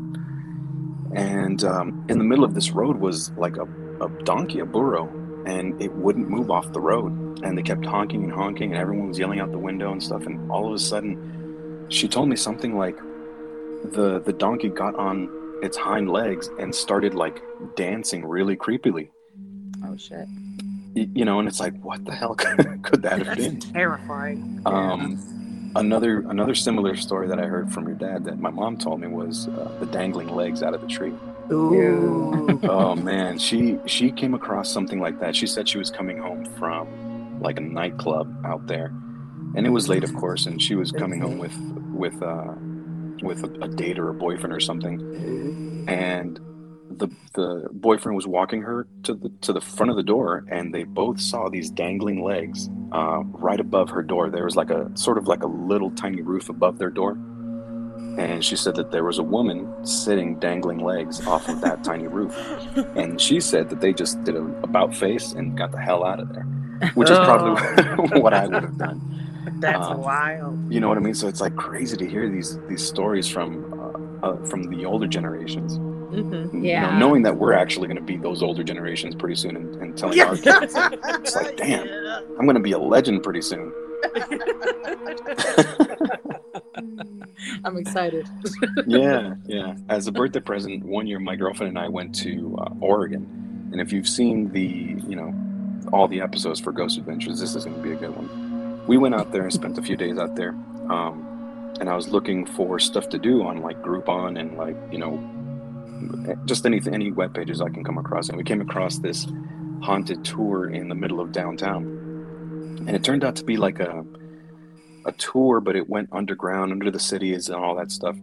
Speaker 4: and um, in the middle of this road was like a, a donkey, a burro, and it wouldn't move off the road, and they kept honking and honking, and everyone was yelling out the window and stuff, and all of a sudden, she told me something like the the donkey got on its hind legs and started like dancing really creepily.
Speaker 7: Oh shit.
Speaker 4: you know and it's like what the hell could, could that have been?
Speaker 8: terrifying.
Speaker 4: um another another similar story that i heard from your dad that my mom told me was uh, the dangling legs out of the tree.
Speaker 8: Ooh.
Speaker 4: oh man. She she came across something like that. She said she was coming home from like a nightclub out there. And it was late of course and she was coming home with with uh with a, a date or a boyfriend or something. And the the boyfriend was walking her to the to the front of the door and they both saw these dangling legs uh, right above her door. There was like a sort of like a little tiny roof above their door. And she said that there was a woman sitting dangling legs off of that tiny roof. And she said that they just did a about face and got the hell out of there which is probably what i would have done.
Speaker 8: That's
Speaker 4: Um,
Speaker 8: wild.
Speaker 4: you know what i mean? So it's like crazy to hear these these stories from uh, uh, from the older generations
Speaker 8: hmm
Speaker 4: you
Speaker 7: Yeah.
Speaker 4: know, knowing that we're actually going to be those older generations pretty soon and, and telling our kids it's like damn i'm going to be a legend pretty soon.
Speaker 7: I'm excited.
Speaker 4: yeah yeah. As a birthday present one year my girlfriend and i went to uh, oregon. And if you've seen the you know all the episodes for ghost adventures this is going to be a good one. We went out there and spent a few days out there um, and i was looking for stuff to do on like groupon and like you know just anything any web pages i can come across. And we came across this haunted tour in the middle of downtown. And it turned out to be like a a tour but it went underground under the cities and all that stuff.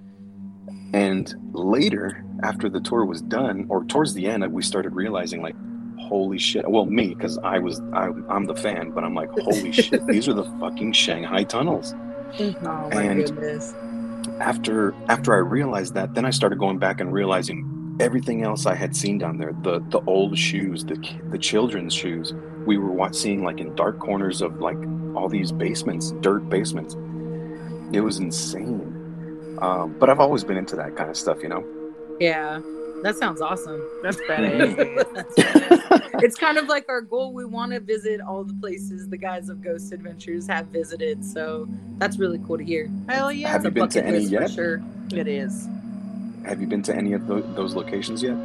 Speaker 4: And later after the tour was done or towards the end we started realizing like holy shit. Well me because i was I, i'm the fan but i'm like holy shit these are the fucking shanghai tunnels. Mm-hmm.
Speaker 8: Oh my
Speaker 4: And-
Speaker 8: goodness.
Speaker 4: After after I realized that, then I started going back and realizing everything else I had seen down there the the old shoes, the the children's shoes. We were seeing like in dark corners of like all these basements, dirt basements. It was insane. Um, but I've always been into that kind of stuff, you know.
Speaker 7: Yeah. That sounds awesome.
Speaker 8: That's badass.
Speaker 7: it's kind of like our goal. We want to visit all the places the guys of Ghost Adventures have visited. So that's really cool to hear.
Speaker 8: Hell yeah.
Speaker 4: Have you
Speaker 7: It's
Speaker 4: been to any yet?
Speaker 7: Sure.
Speaker 8: It is.
Speaker 4: Have you been to any of tho- those locations yet?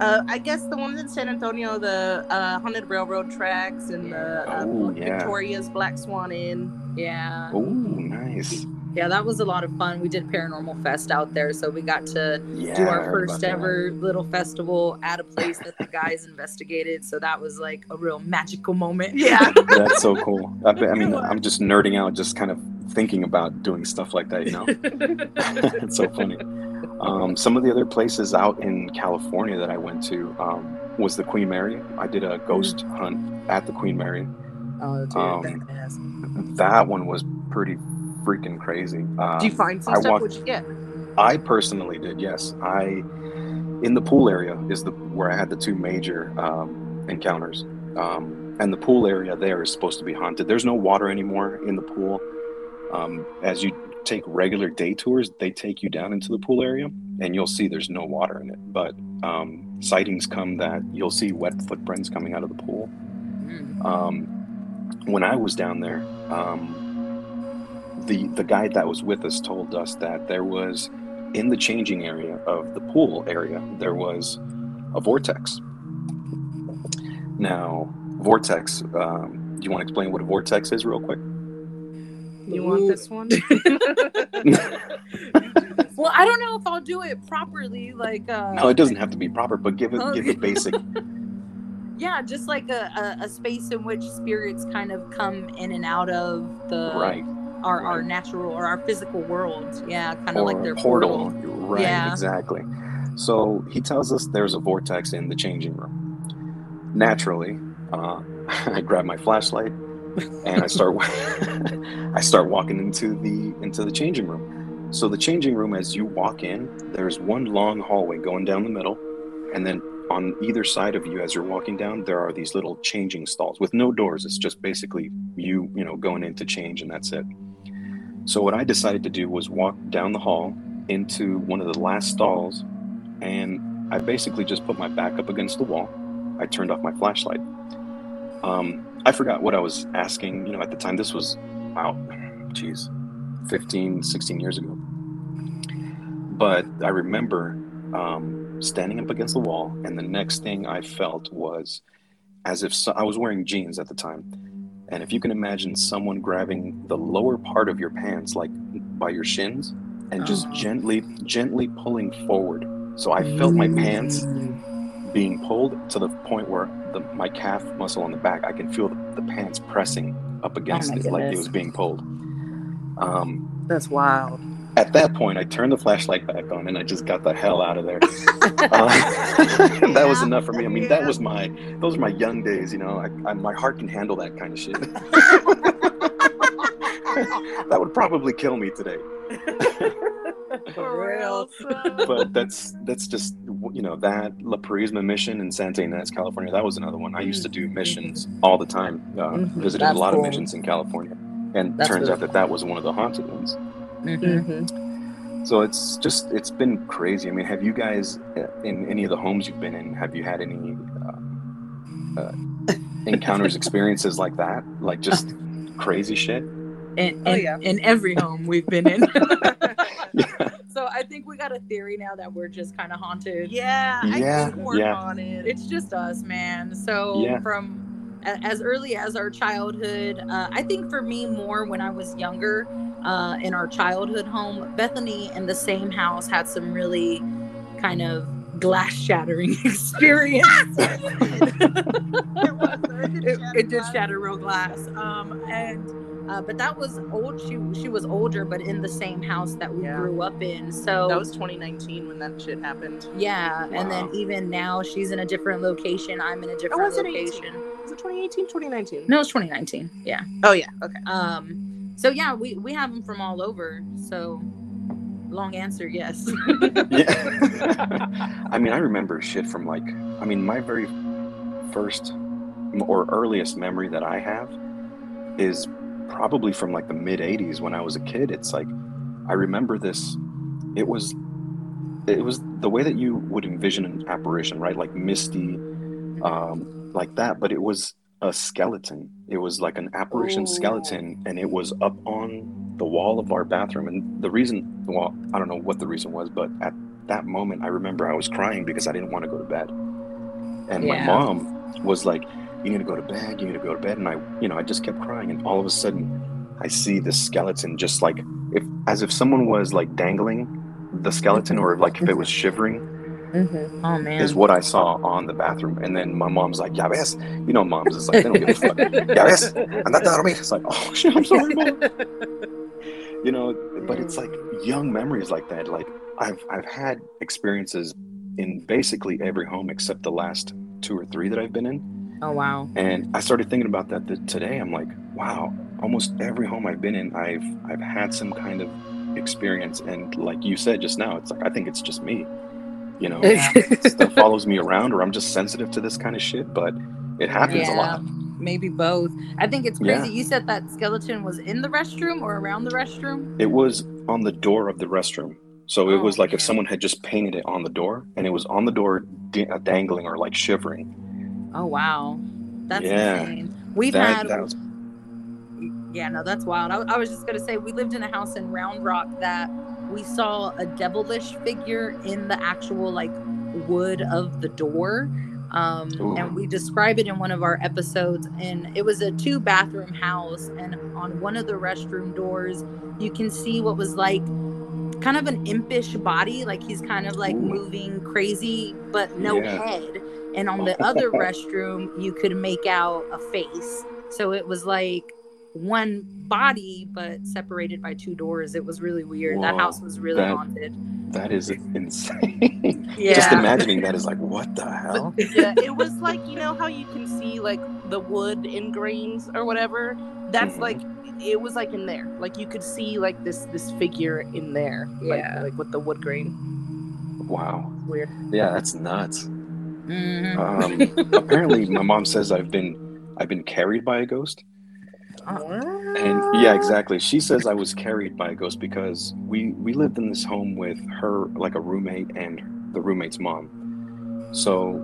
Speaker 8: Uh, I guess the ones in San Antonio, the uh, haunted railroad tracks and the uh,
Speaker 4: Oh, yeah.
Speaker 8: Victoria's Black Swan Inn.
Speaker 7: Yeah.
Speaker 4: Oh, nice.
Speaker 7: Yeah, that was a lot of fun. We did Paranormal Fest out there. So we got to
Speaker 4: Yeah.
Speaker 7: do our first
Speaker 4: about that.
Speaker 7: ever little festival at a place that the guys investigated. So that was like a real magical moment.
Speaker 8: Yeah.
Speaker 4: That's so cool. I, I mean, I'm just nerding out, just kind of thinking about doing stuff like that, you know? it's so funny. Um, some of the other places out in California that I went to um, was the Queen Mary. I did a ghost hunt at the Queen Mary.
Speaker 7: Oh, dude.
Speaker 4: Um, That one was pretty freaking crazy. Um,
Speaker 8: Did you find some
Speaker 4: I
Speaker 8: stuff?
Speaker 4: walked-
Speaker 8: What'd you get?
Speaker 4: I personally did, yes. I in the pool area is the where I had the two major um, encounters, um, and the pool area there is supposed to be haunted. There's no water anymore in the pool. Um, as you take regular day tours, they take you down into the pool area, and you'll see there's no water in it. But um, sightings come that you'll see wet footprints coming out of the pool.
Speaker 7: Mm.
Speaker 4: Um, when I was down there, um, the the guide that was with us told us that there was in the changing area of the pool area there was a vortex. Now, vortex. Um, do you want to explain what a vortex is, real quick?
Speaker 8: You want this one?
Speaker 7: Well, I don't know if I'll do it properly. Like, uh,
Speaker 4: No, it doesn't have to be proper, but give it give it basic.
Speaker 7: yeah, just like a, a, a space in which spirits kind of come in and out of the
Speaker 4: right.
Speaker 7: Our, our natural or our physical world. Yeah, kind of like their
Speaker 4: portal.
Speaker 7: portal.
Speaker 4: Right,
Speaker 7: Yeah.
Speaker 4: exactly. So he tells us there's a vortex in the changing room. Naturally, uh, I grab my flashlight and I start I start walking into the into the changing room. so the changing room, as you walk in, there's one long hallway going down the middle, and then on either side of you, as you're walking down, there are these little changing stalls with no doors. It's just basically you, you know, going in to change, and that's it. So what I decided to do was walk down the hall into one of the last stalls, and I basically just put my back up against the wall. I turned off my flashlight. Um, I forgot what I was asking. You know, at the time, this was wow, geez, 15, 16 years ago. But I remember um, standing up against the wall, and the next thing I felt was as if so, I was wearing jeans at the time. And if you can imagine someone grabbing the lower part of your pants, like by your shins, and just
Speaker 7: Oh.
Speaker 4: gently, gently pulling forward. So I felt my pants being pulled to the point where the, my calf muscle on the back, I can feel the, the pants pressing up against
Speaker 7: my
Speaker 4: it like it was being pulled. Um,
Speaker 8: That's wild.
Speaker 4: At that point, I turned the flashlight back on and I just got the hell out of there. Uh, that was enough for me. I mean, that was my those are my young days. You know, I, I, my heart can handle that kind of shit. that would probably kill me today.
Speaker 8: For real.
Speaker 4: But that's that's just you know that La Purisima mission in Santa Ynez, California. That was another one. I used to do missions all the time. Uh,
Speaker 7: Mhm.
Speaker 4: Visited
Speaker 7: That's
Speaker 4: a lot
Speaker 7: cool.
Speaker 4: of missions in California, and
Speaker 7: That's
Speaker 4: turns
Speaker 7: really
Speaker 4: out that that was one of the haunted ones.
Speaker 7: Mhm.
Speaker 8: hmm
Speaker 4: So it's just it's been crazy. I mean, have you guys uh, in any of the homes you've been in? Have you had any uh, uh, encounters, experiences like that? Like just crazy shit?
Speaker 7: In,
Speaker 8: Oh,
Speaker 7: in,
Speaker 8: yeah.
Speaker 7: in every home we've been in.
Speaker 4: Yeah.
Speaker 7: so I think we got a theory now that we're just kind of haunted.
Speaker 8: Yeah, I
Speaker 4: Yeah,
Speaker 8: think we're
Speaker 4: yeah.
Speaker 8: on it.
Speaker 7: It's just us, man. So
Speaker 4: Yeah.
Speaker 7: from as early as our childhood, uh, I think for me more when I was younger, uh, in our childhood home, Bethany in the same house had some really kind of glass shattering experience. it, it did shatter real glass. Um, and uh, but that was old. She she was older, but in the same house that we
Speaker 8: Yeah.
Speaker 7: grew up in. So
Speaker 8: That was 2019 when that shit happened.
Speaker 7: yeah. And then even now, she's in a different location. I'm in a different
Speaker 8: was it 18?
Speaker 7: location.
Speaker 8: Was it 2018, 2019?
Speaker 7: No, it's 2019. Yeah.
Speaker 8: Oh yeah. Okay.
Speaker 7: Um. So yeah, we we have them from all over. So long answer, yes.
Speaker 4: Yeah. I mean, I remember shit from like, I mean, my very first or earliest memory that I have is probably from like the mid 80s when I was a kid. It's like, I remember this, it was, it was the way that you would envision an apparition, right? Like misty, um, like that, but it was a skeleton. It was like an apparition
Speaker 7: Ooh.
Speaker 4: skeleton, oh. and it was up on the wall of our bathroom. And the reason, well, I don't know what the reason was, but at that moment, I remember I was crying because I didn't want to go to bed. And my mom was like, "You need to go to bed. You need to go to bed." And I, you know, I just kept crying, and all of a sudden, I see this skeleton just like if as if someone was like dangling the skeleton, or like if it was shivering
Speaker 8: Mm-hmm.
Speaker 7: oh man.
Speaker 4: is what I saw on the bathroom. And then my mom's like, "Ya ves," you know, moms is like, they don't give a fuck. "Ya ves, andate a dormir." It's like, oh shit, I'm sorry, mom. You know, but it's like young memories like that. Like I've I've had experiences in basically every home except the last two or three that I've been in.
Speaker 7: oh wow.
Speaker 4: And I started thinking about that th- today. I'm like, wow, almost every home I've been in, I've I've had some kind of experience. And like you said just now, it's like I think it's just me. You know, stuff follows me around, or I'm just sensitive to this kind of shit. But it happens a lot.
Speaker 7: Maybe both. I think it's
Speaker 4: Yeah.
Speaker 7: crazy. You said that skeleton was in the restroom or around the restroom.
Speaker 4: It was on the door of the restroom. So it
Speaker 7: Oh,
Speaker 4: was like if someone had just painted it on the door, and it was on the door uh, dangling or like shivering.
Speaker 7: Oh wow, that's
Speaker 4: Yeah.
Speaker 7: insane. We've
Speaker 4: That,
Speaker 7: had
Speaker 4: that was
Speaker 7: Yeah, no, that's wild. I, I was just gonna say we lived in a house in Round Rock that we saw a devilish figure in the actual like wood of the door. Um,
Speaker 4: Ooh.
Speaker 7: and we describe it in one of our episodes. And it was a two bathroom house, and on one of the restroom doors, you can see what was like kind of an impish body, like he's kind of like
Speaker 4: Ooh.
Speaker 7: moving crazy, but no
Speaker 4: Yeah.
Speaker 7: head. And on the other restroom, you could make out a face. So it was like one body, but separated by two doors. It was really weird. That house was really
Speaker 4: that-
Speaker 7: haunted.
Speaker 4: that is insane.
Speaker 7: Yeah.
Speaker 4: Just imagining that is like, what the hell?
Speaker 8: yeah, it was like you know how you can see like the wood ingrains or whatever. That's
Speaker 4: Mhm.
Speaker 8: like it was like in there. Like you could see like this this figure in there. Like
Speaker 7: Yeah.
Speaker 8: like with the wood grain.
Speaker 4: Wow.
Speaker 8: Weird.
Speaker 4: Yeah, that's nuts.
Speaker 7: Mhm.
Speaker 4: Um, apparently, my mom says I've been I've been carried by a ghost. And yeah, exactly. She says I was carried by a ghost because we we lived in this home with her like a roommate and the roommate's mom. So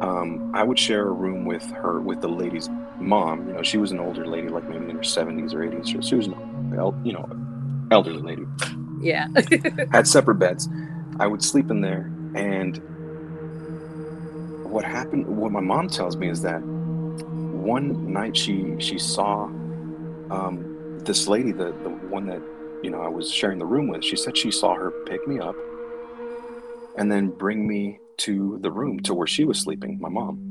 Speaker 4: um, I would share a room with her with the lady's mom. You know, she was an older lady, like maybe in her seventies or eighties. She was an el- you know elderly lady.
Speaker 7: Yeah.
Speaker 4: Had separate beds. I would sleep in there, and what happened? What my mom tells me is that one night she she saw um, this lady, the the one that you know I was sharing the room with. She said she saw her pick me up and then bring me to the room to where she was sleeping, my mom.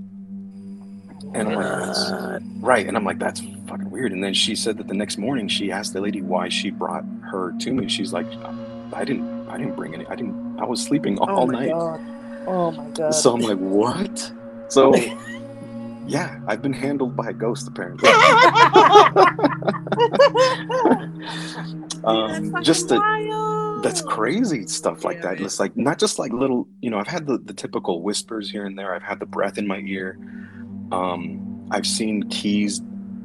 Speaker 4: And I'm like, that's right. And I'm like, that's fucking weird. And then she said that the next morning she asked the lady why she brought her to me. She's like, I didn't, I didn't bring any. I didn't. I was sleeping all
Speaker 8: oh my
Speaker 4: night.
Speaker 8: god. Oh my god.
Speaker 4: So I'm like, what? So, yeah, I've been handled by a ghost apparently. um, just to, that's crazy stuff like
Speaker 8: Yeah,
Speaker 4: that.
Speaker 8: man.
Speaker 4: It's like not just like little, you know. I've had the, the typical whispers here and there. I've had the breath in my ear. Um, I've seen keys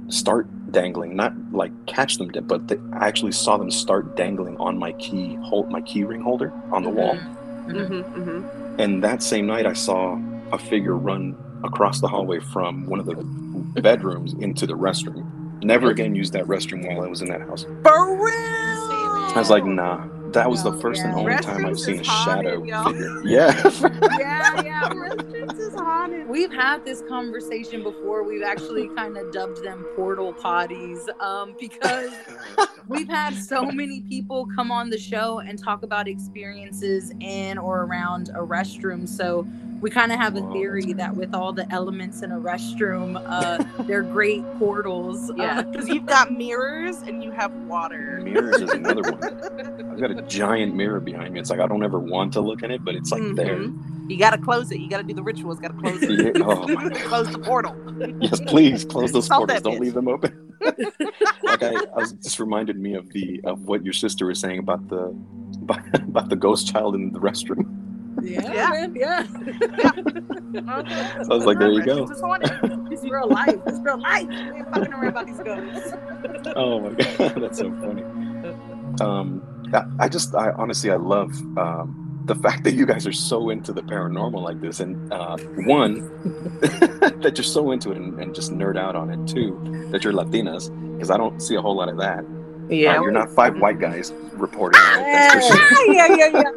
Speaker 4: start dangling, not like catch them, but they, I actually saw them start dangling on my key hold, my key ring holder on the wall.
Speaker 8: hmm hmm
Speaker 4: And that same night, I saw a figure run across the hallway from one of the bedrooms into the restroom. Never again used that restroom while I was in that house.
Speaker 8: For real.
Speaker 4: I was like, nah. That was the
Speaker 7: No,
Speaker 4: first and
Speaker 7: yeah.
Speaker 4: only time I've seen a
Speaker 8: haunted,
Speaker 4: shadow
Speaker 8: y'all.
Speaker 4: figure. Yeah.
Speaker 7: yeah, yeah.
Speaker 8: Restrooms is haunted.
Speaker 7: We've had this conversation before. We've actually kind of dubbed them portal potties um, because we've had so many people come on the show and talk about experiences in or around a restroom. So we kind of have a theory that with all the elements in a restroom, uh, they're great portals.
Speaker 8: Yeah,
Speaker 7: Uh,
Speaker 8: because you've got mirrors and you have water.
Speaker 4: Mirrors is another one. I've got a giant mirror behind me. It's like I don't ever want to look in it, but it's like there.
Speaker 8: You gotta close it. You gotta do the rituals. Gotta close it.
Speaker 4: Yeah, oh
Speaker 8: close the portal.
Speaker 4: Yes, please close those
Speaker 8: Salt
Speaker 4: portals. Don't
Speaker 8: bitch.
Speaker 4: leave them open. like I, I was just reminded me of the of what your sister was saying about the about, about the ghost child in the restroom.
Speaker 7: yeah,
Speaker 8: Yeah.
Speaker 7: man, yeah.
Speaker 4: I was like, there you go.
Speaker 8: Restrooms is.
Speaker 7: It's real life. It's real life. We ain't fucking around about these ghosts.
Speaker 4: Oh my god, that's so funny. Um, I, I just, I honestly, I love um, the fact that you guys are so into the paranormal like this, and uh, one that you're so into it and, and just nerd out on it. Two, that you're Latinas, because I don't see a whole lot of that.
Speaker 8: Yeah.
Speaker 4: Uh, you're not five white guys reporting. That's for sure.
Speaker 8: Ah, yeah, yeah, yeah.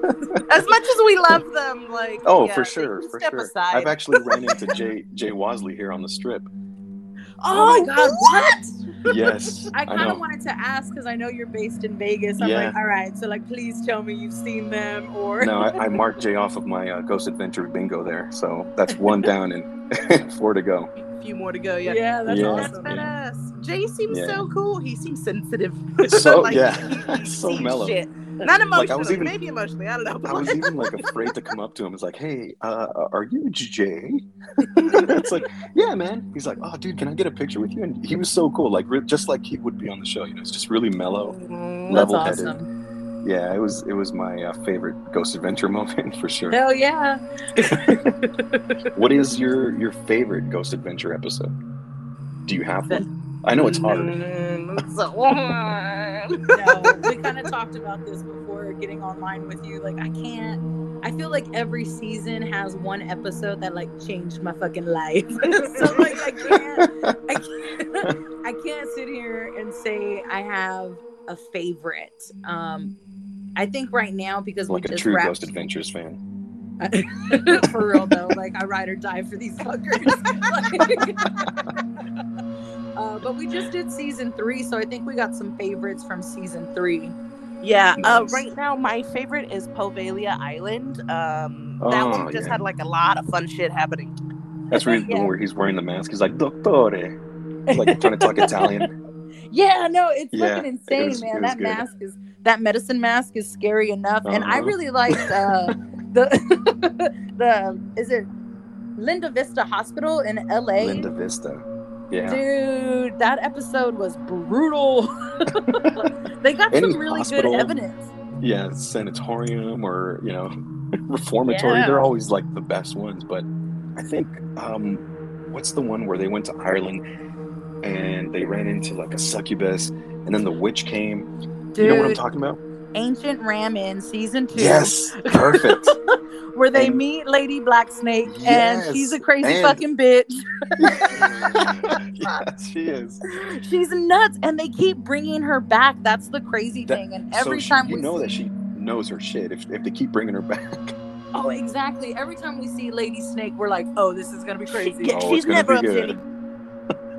Speaker 8: As much as we love them, like
Speaker 4: Oh,
Speaker 8: yeah,
Speaker 4: for sure, for sure.
Speaker 8: Aside.
Speaker 4: I've actually ran into Jay Jay Wasley here on the strip.
Speaker 7: Oh, my god, what?
Speaker 4: Yes,
Speaker 7: I
Speaker 4: I
Speaker 7: kind of wanted to ask because I know you're based in Vegas. I'm
Speaker 4: Yeah.
Speaker 7: like, all right, so like, please tell me you've seen them or.
Speaker 4: No, I, I marked Jay off of my uh, Ghost Adventure bingo there, so that's one down and four to go.
Speaker 8: A few more to go. Yeah.
Speaker 7: Yeah, that's
Speaker 4: Yeah.
Speaker 8: That's badass. Jay seems
Speaker 4: Yeah.
Speaker 8: so cool. He seems sensitive.
Speaker 4: So
Speaker 8: Like,
Speaker 4: yeah,
Speaker 8: he- he
Speaker 4: so mellow.
Speaker 8: shit. Not emotionally,
Speaker 4: Like, I was even-
Speaker 8: maybe emotionally. I don't know. But
Speaker 4: I was
Speaker 8: like,
Speaker 4: even like afraid to come up to him. It's like, hey, uh, are you Jay? it's like, yeah, man. He's like, oh, dude, can I get a picture with you? And he was so cool, like re- just like he would be on the show. You know, it's just really mellow,
Speaker 8: Mm,
Speaker 7: That's
Speaker 4: level-headed.
Speaker 7: awesome.
Speaker 4: Yeah, it was it was my uh, favorite Ghost Adventure moment for sure.
Speaker 7: Hell yeah.
Speaker 4: What is your your favorite Ghost Adventure episode? Do you have one? I know it's hard.
Speaker 8: Mm, so hard.
Speaker 7: No, we kind of talked about this before getting online with you. Like, I can't. I feel like every season has one episode that like changed my fucking life. so like, I can't. I can't. I can't sit here and say I have a favorite. Um, I think right now because we're
Speaker 4: Like
Speaker 7: we
Speaker 4: a
Speaker 7: just
Speaker 4: true
Speaker 7: wrapped
Speaker 4: Ghost Adventures fan.
Speaker 7: for real though like i ride or die for these fuckers uh, but we just did season three so i think we got some favorites from season three
Speaker 8: Yeah, uh, right now my favorite is Poveglia Island. Um, that
Speaker 4: Oh,
Speaker 8: one just
Speaker 4: yeah.
Speaker 8: had like a lot of fun shit happening.
Speaker 4: That's where,
Speaker 7: Yeah.
Speaker 4: where he's wearing the mask. He's like, Dottore. He's like trying to talk Italian.
Speaker 7: yeah no it's
Speaker 4: Yeah,
Speaker 7: fucking
Speaker 4: it
Speaker 7: insane
Speaker 4: was-
Speaker 7: man
Speaker 4: was
Speaker 7: that
Speaker 4: good.
Speaker 7: mask is that medicine mask is scary enough and i
Speaker 4: Uh-huh.
Speaker 7: really liked uh the the is it linda vista hospital in la
Speaker 4: Linda Vista. Yeah.
Speaker 7: Dude, that episode was brutal. they got
Speaker 4: Any
Speaker 7: some really
Speaker 4: hospital-
Speaker 7: good evidence.
Speaker 4: yeah, sanatorium or you know, reformatory.
Speaker 7: Yeah.
Speaker 4: They're always like the best ones. But I think um, what's the one where they went to Ireland and they ran into like a succubus, and then the witch came.
Speaker 7: Dude,
Speaker 4: You know what I'm talking about?
Speaker 7: Ancient Ram Inn season two.
Speaker 4: Yes, perfect.
Speaker 7: Where they
Speaker 4: And-
Speaker 7: meet Lady Black Snake
Speaker 4: Yes,
Speaker 7: and she's a crazy
Speaker 4: and-
Speaker 7: fucking bitch.
Speaker 4: yes, she is.
Speaker 7: She's nuts, and they keep bringing her back. That's the crazy
Speaker 4: That-
Speaker 7: thing. And
Speaker 4: so
Speaker 7: every
Speaker 4: she-
Speaker 7: time
Speaker 4: you
Speaker 7: we
Speaker 4: know
Speaker 7: see,
Speaker 4: that she knows her shit if, if they keep bringing her back.
Speaker 7: oh, exactly. Every time we see Lady Snake, we're like, oh, this is gonna be crazy.
Speaker 8: Yeah,
Speaker 4: Oh,
Speaker 8: she's
Speaker 4: gonna
Speaker 8: never
Speaker 4: be
Speaker 8: upsetting.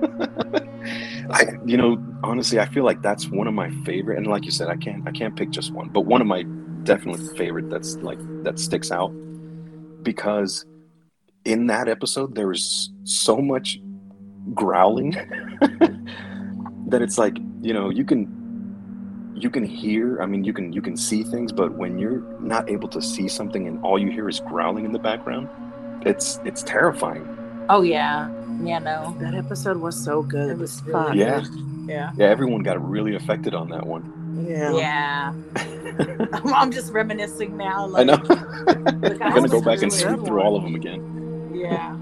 Speaker 4: I, you know, honestly, I feel like that's one of my favorite. And like you said, I can't, I can't pick just one, but one of my definitely favorite. That's like that sticks out because in that episode there was so much growling that it's like you know you can you can hear i mean you can you can see things but when you're not able to see something and all you hear is growling in the background it's it's terrifying
Speaker 7: Oh yeah, yeah, no,
Speaker 8: That episode was so good.
Speaker 7: it was fun.
Speaker 4: yeah
Speaker 7: yeah,
Speaker 4: yeah everyone got really affected on that one
Speaker 8: Yeah.
Speaker 7: yeah. I'm, I'm just reminiscing now.
Speaker 4: i know
Speaker 7: Look, I
Speaker 4: i'm gonna go back and
Speaker 7: really
Speaker 4: sleep
Speaker 7: good
Speaker 4: through all of them again
Speaker 7: Yeah.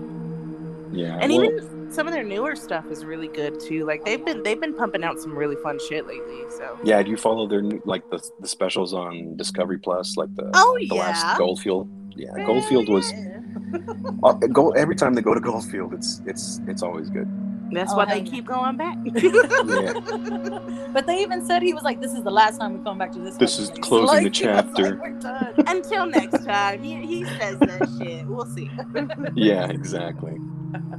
Speaker 4: yeah
Speaker 8: And
Speaker 4: well,
Speaker 8: even some of their newer stuff is really good too. Like they've been they've been pumping out some really fun shit lately. So
Speaker 4: yeah do you follow their new- like the, the specials on discovery plus like the
Speaker 8: Oh,
Speaker 4: the
Speaker 8: yeah.
Speaker 4: last goldfield yeah goldfield was uh, go every time they go to goldfield it's it's it's always good
Speaker 8: that's
Speaker 7: Oh,
Speaker 8: why they keep going back.
Speaker 4: yeah
Speaker 7: But they even said he was like, "This is the last time we come back to this."
Speaker 4: This is
Speaker 7: place."
Speaker 4: closing the
Speaker 7: Like, he was like,
Speaker 4: chapter.
Speaker 8: Until next time, he, he says that shit. We'll see.
Speaker 4: yeah exactly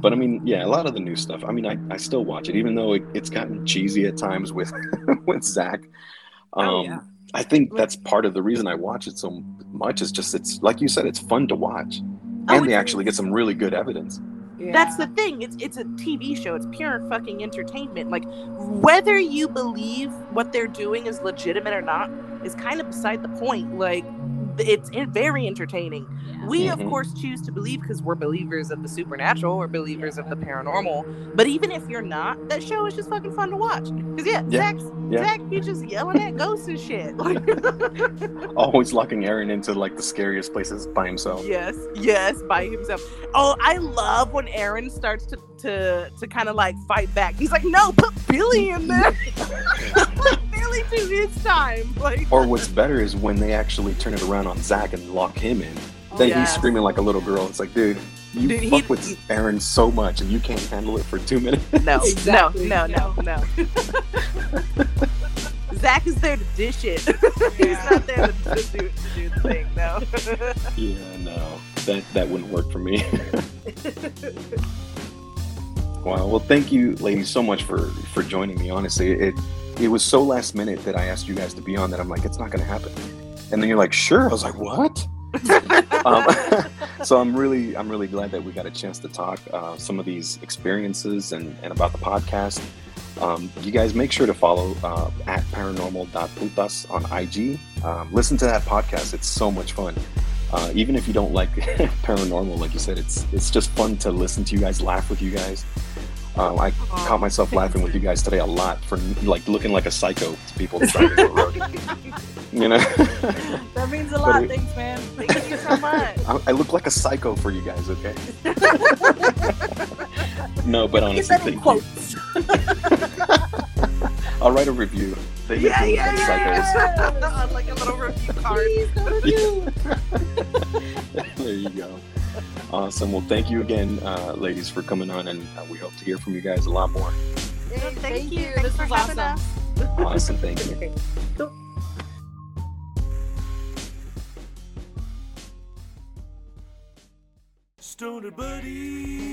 Speaker 4: but i mean yeah a lot of the new stuff i mean i, I still watch it even though it, it's gotten cheesy at times with with zach um
Speaker 8: Oh, yeah.
Speaker 4: i think that's part of the reason i watch it so much is just it's like you said it's fun to watch
Speaker 8: Oh,
Speaker 4: and they actually get some really good evidence
Speaker 8: That's the thing. It's it's a TV show. It's pure fucking entertainment. Like whether you believe what they're doing is legitimate or not is kind of beside the point. Like it's very entertaining. We of
Speaker 4: Mhm.
Speaker 8: course choose to believe because we're believers of the supernatural or believers of the paranormal. But even if you're not, that show is just fucking fun to watch. Because yeah,
Speaker 4: Yeah.
Speaker 8: Zach's,
Speaker 4: Yeah.
Speaker 8: Zach be just yelling at ghosts and shit.
Speaker 4: Always locking aaron into like the scariest places by himself
Speaker 8: Yes, yes, by himself. Oh, I love when Aaron starts to to to kind of like fight back. He's like, "No, put Billy in there. Let do his time." Like,
Speaker 4: or what's better is when they actually turn it around on zach and lock him in oh, then he's screaming like a little girl it's like dude you
Speaker 8: Dude, he-
Speaker 4: fuck with aaron so much and you can't handle it for two minutes
Speaker 8: no,
Speaker 7: Exactly.
Speaker 8: no, no, no, no. Zach is there to dish it. He's not there to, to do to do the thing. No.
Speaker 4: Yeah, no, that that wouldn't work for me. wow. Well, thank you, ladies, so much for for joining me. Honestly, it it was so last minute that I asked you guys to be on that I'm like, it's not going to happen. And then you're like, sure. I was like, what? um, so I'm really I'm really glad that we got a chance to talk uh, some of these experiences and and about the podcast. Um, you guys make sure to follow uh, at paranormal.putas on IG. Um, listen to that podcast; it's so much fun. Uh, even if you don't like paranormal, like you said, it's it's just fun to listen to you guys, laugh with you guys. Um, I caught myself laughing with you guys today a lot for like looking like a psycho to people driving the road. You know,
Speaker 7: That means a lot.
Speaker 4: it-
Speaker 7: Thanks, man.
Speaker 8: Thank you so much.
Speaker 4: I, I look like a psycho for you guys. Okay. no, but
Speaker 7: Get
Speaker 4: honestly,
Speaker 7: that in
Speaker 4: thank you.
Speaker 7: quotes.
Speaker 4: I'll write a review. They make
Speaker 8: Yeah,
Speaker 4: me
Speaker 8: yeah, yeah. On like a little review card.
Speaker 4: there you go. Awesome. Well, thank you again, uh, ladies, for coming on, and uh, we hope to hear from you guys a lot more.
Speaker 8: Thank,
Speaker 7: Thank
Speaker 8: you.
Speaker 7: you.
Speaker 8: Thanks
Speaker 7: This
Speaker 8: for
Speaker 7: was awesome.
Speaker 8: us.
Speaker 4: Awesome. Thank you.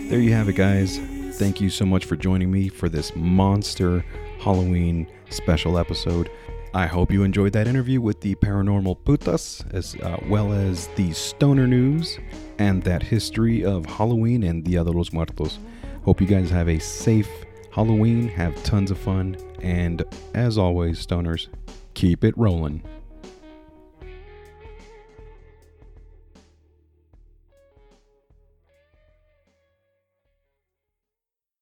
Speaker 2: There you have it, guys. Thank you so much for joining me for this monster Halloween special episode. I hope you enjoyed that interview with the paranormal putas, as uh, well as the stoner news and that history of Halloween and Dia de los Muertos. Hope you guys have a safe Halloween, have tons of fun, and as always, stoners, keep it rolling.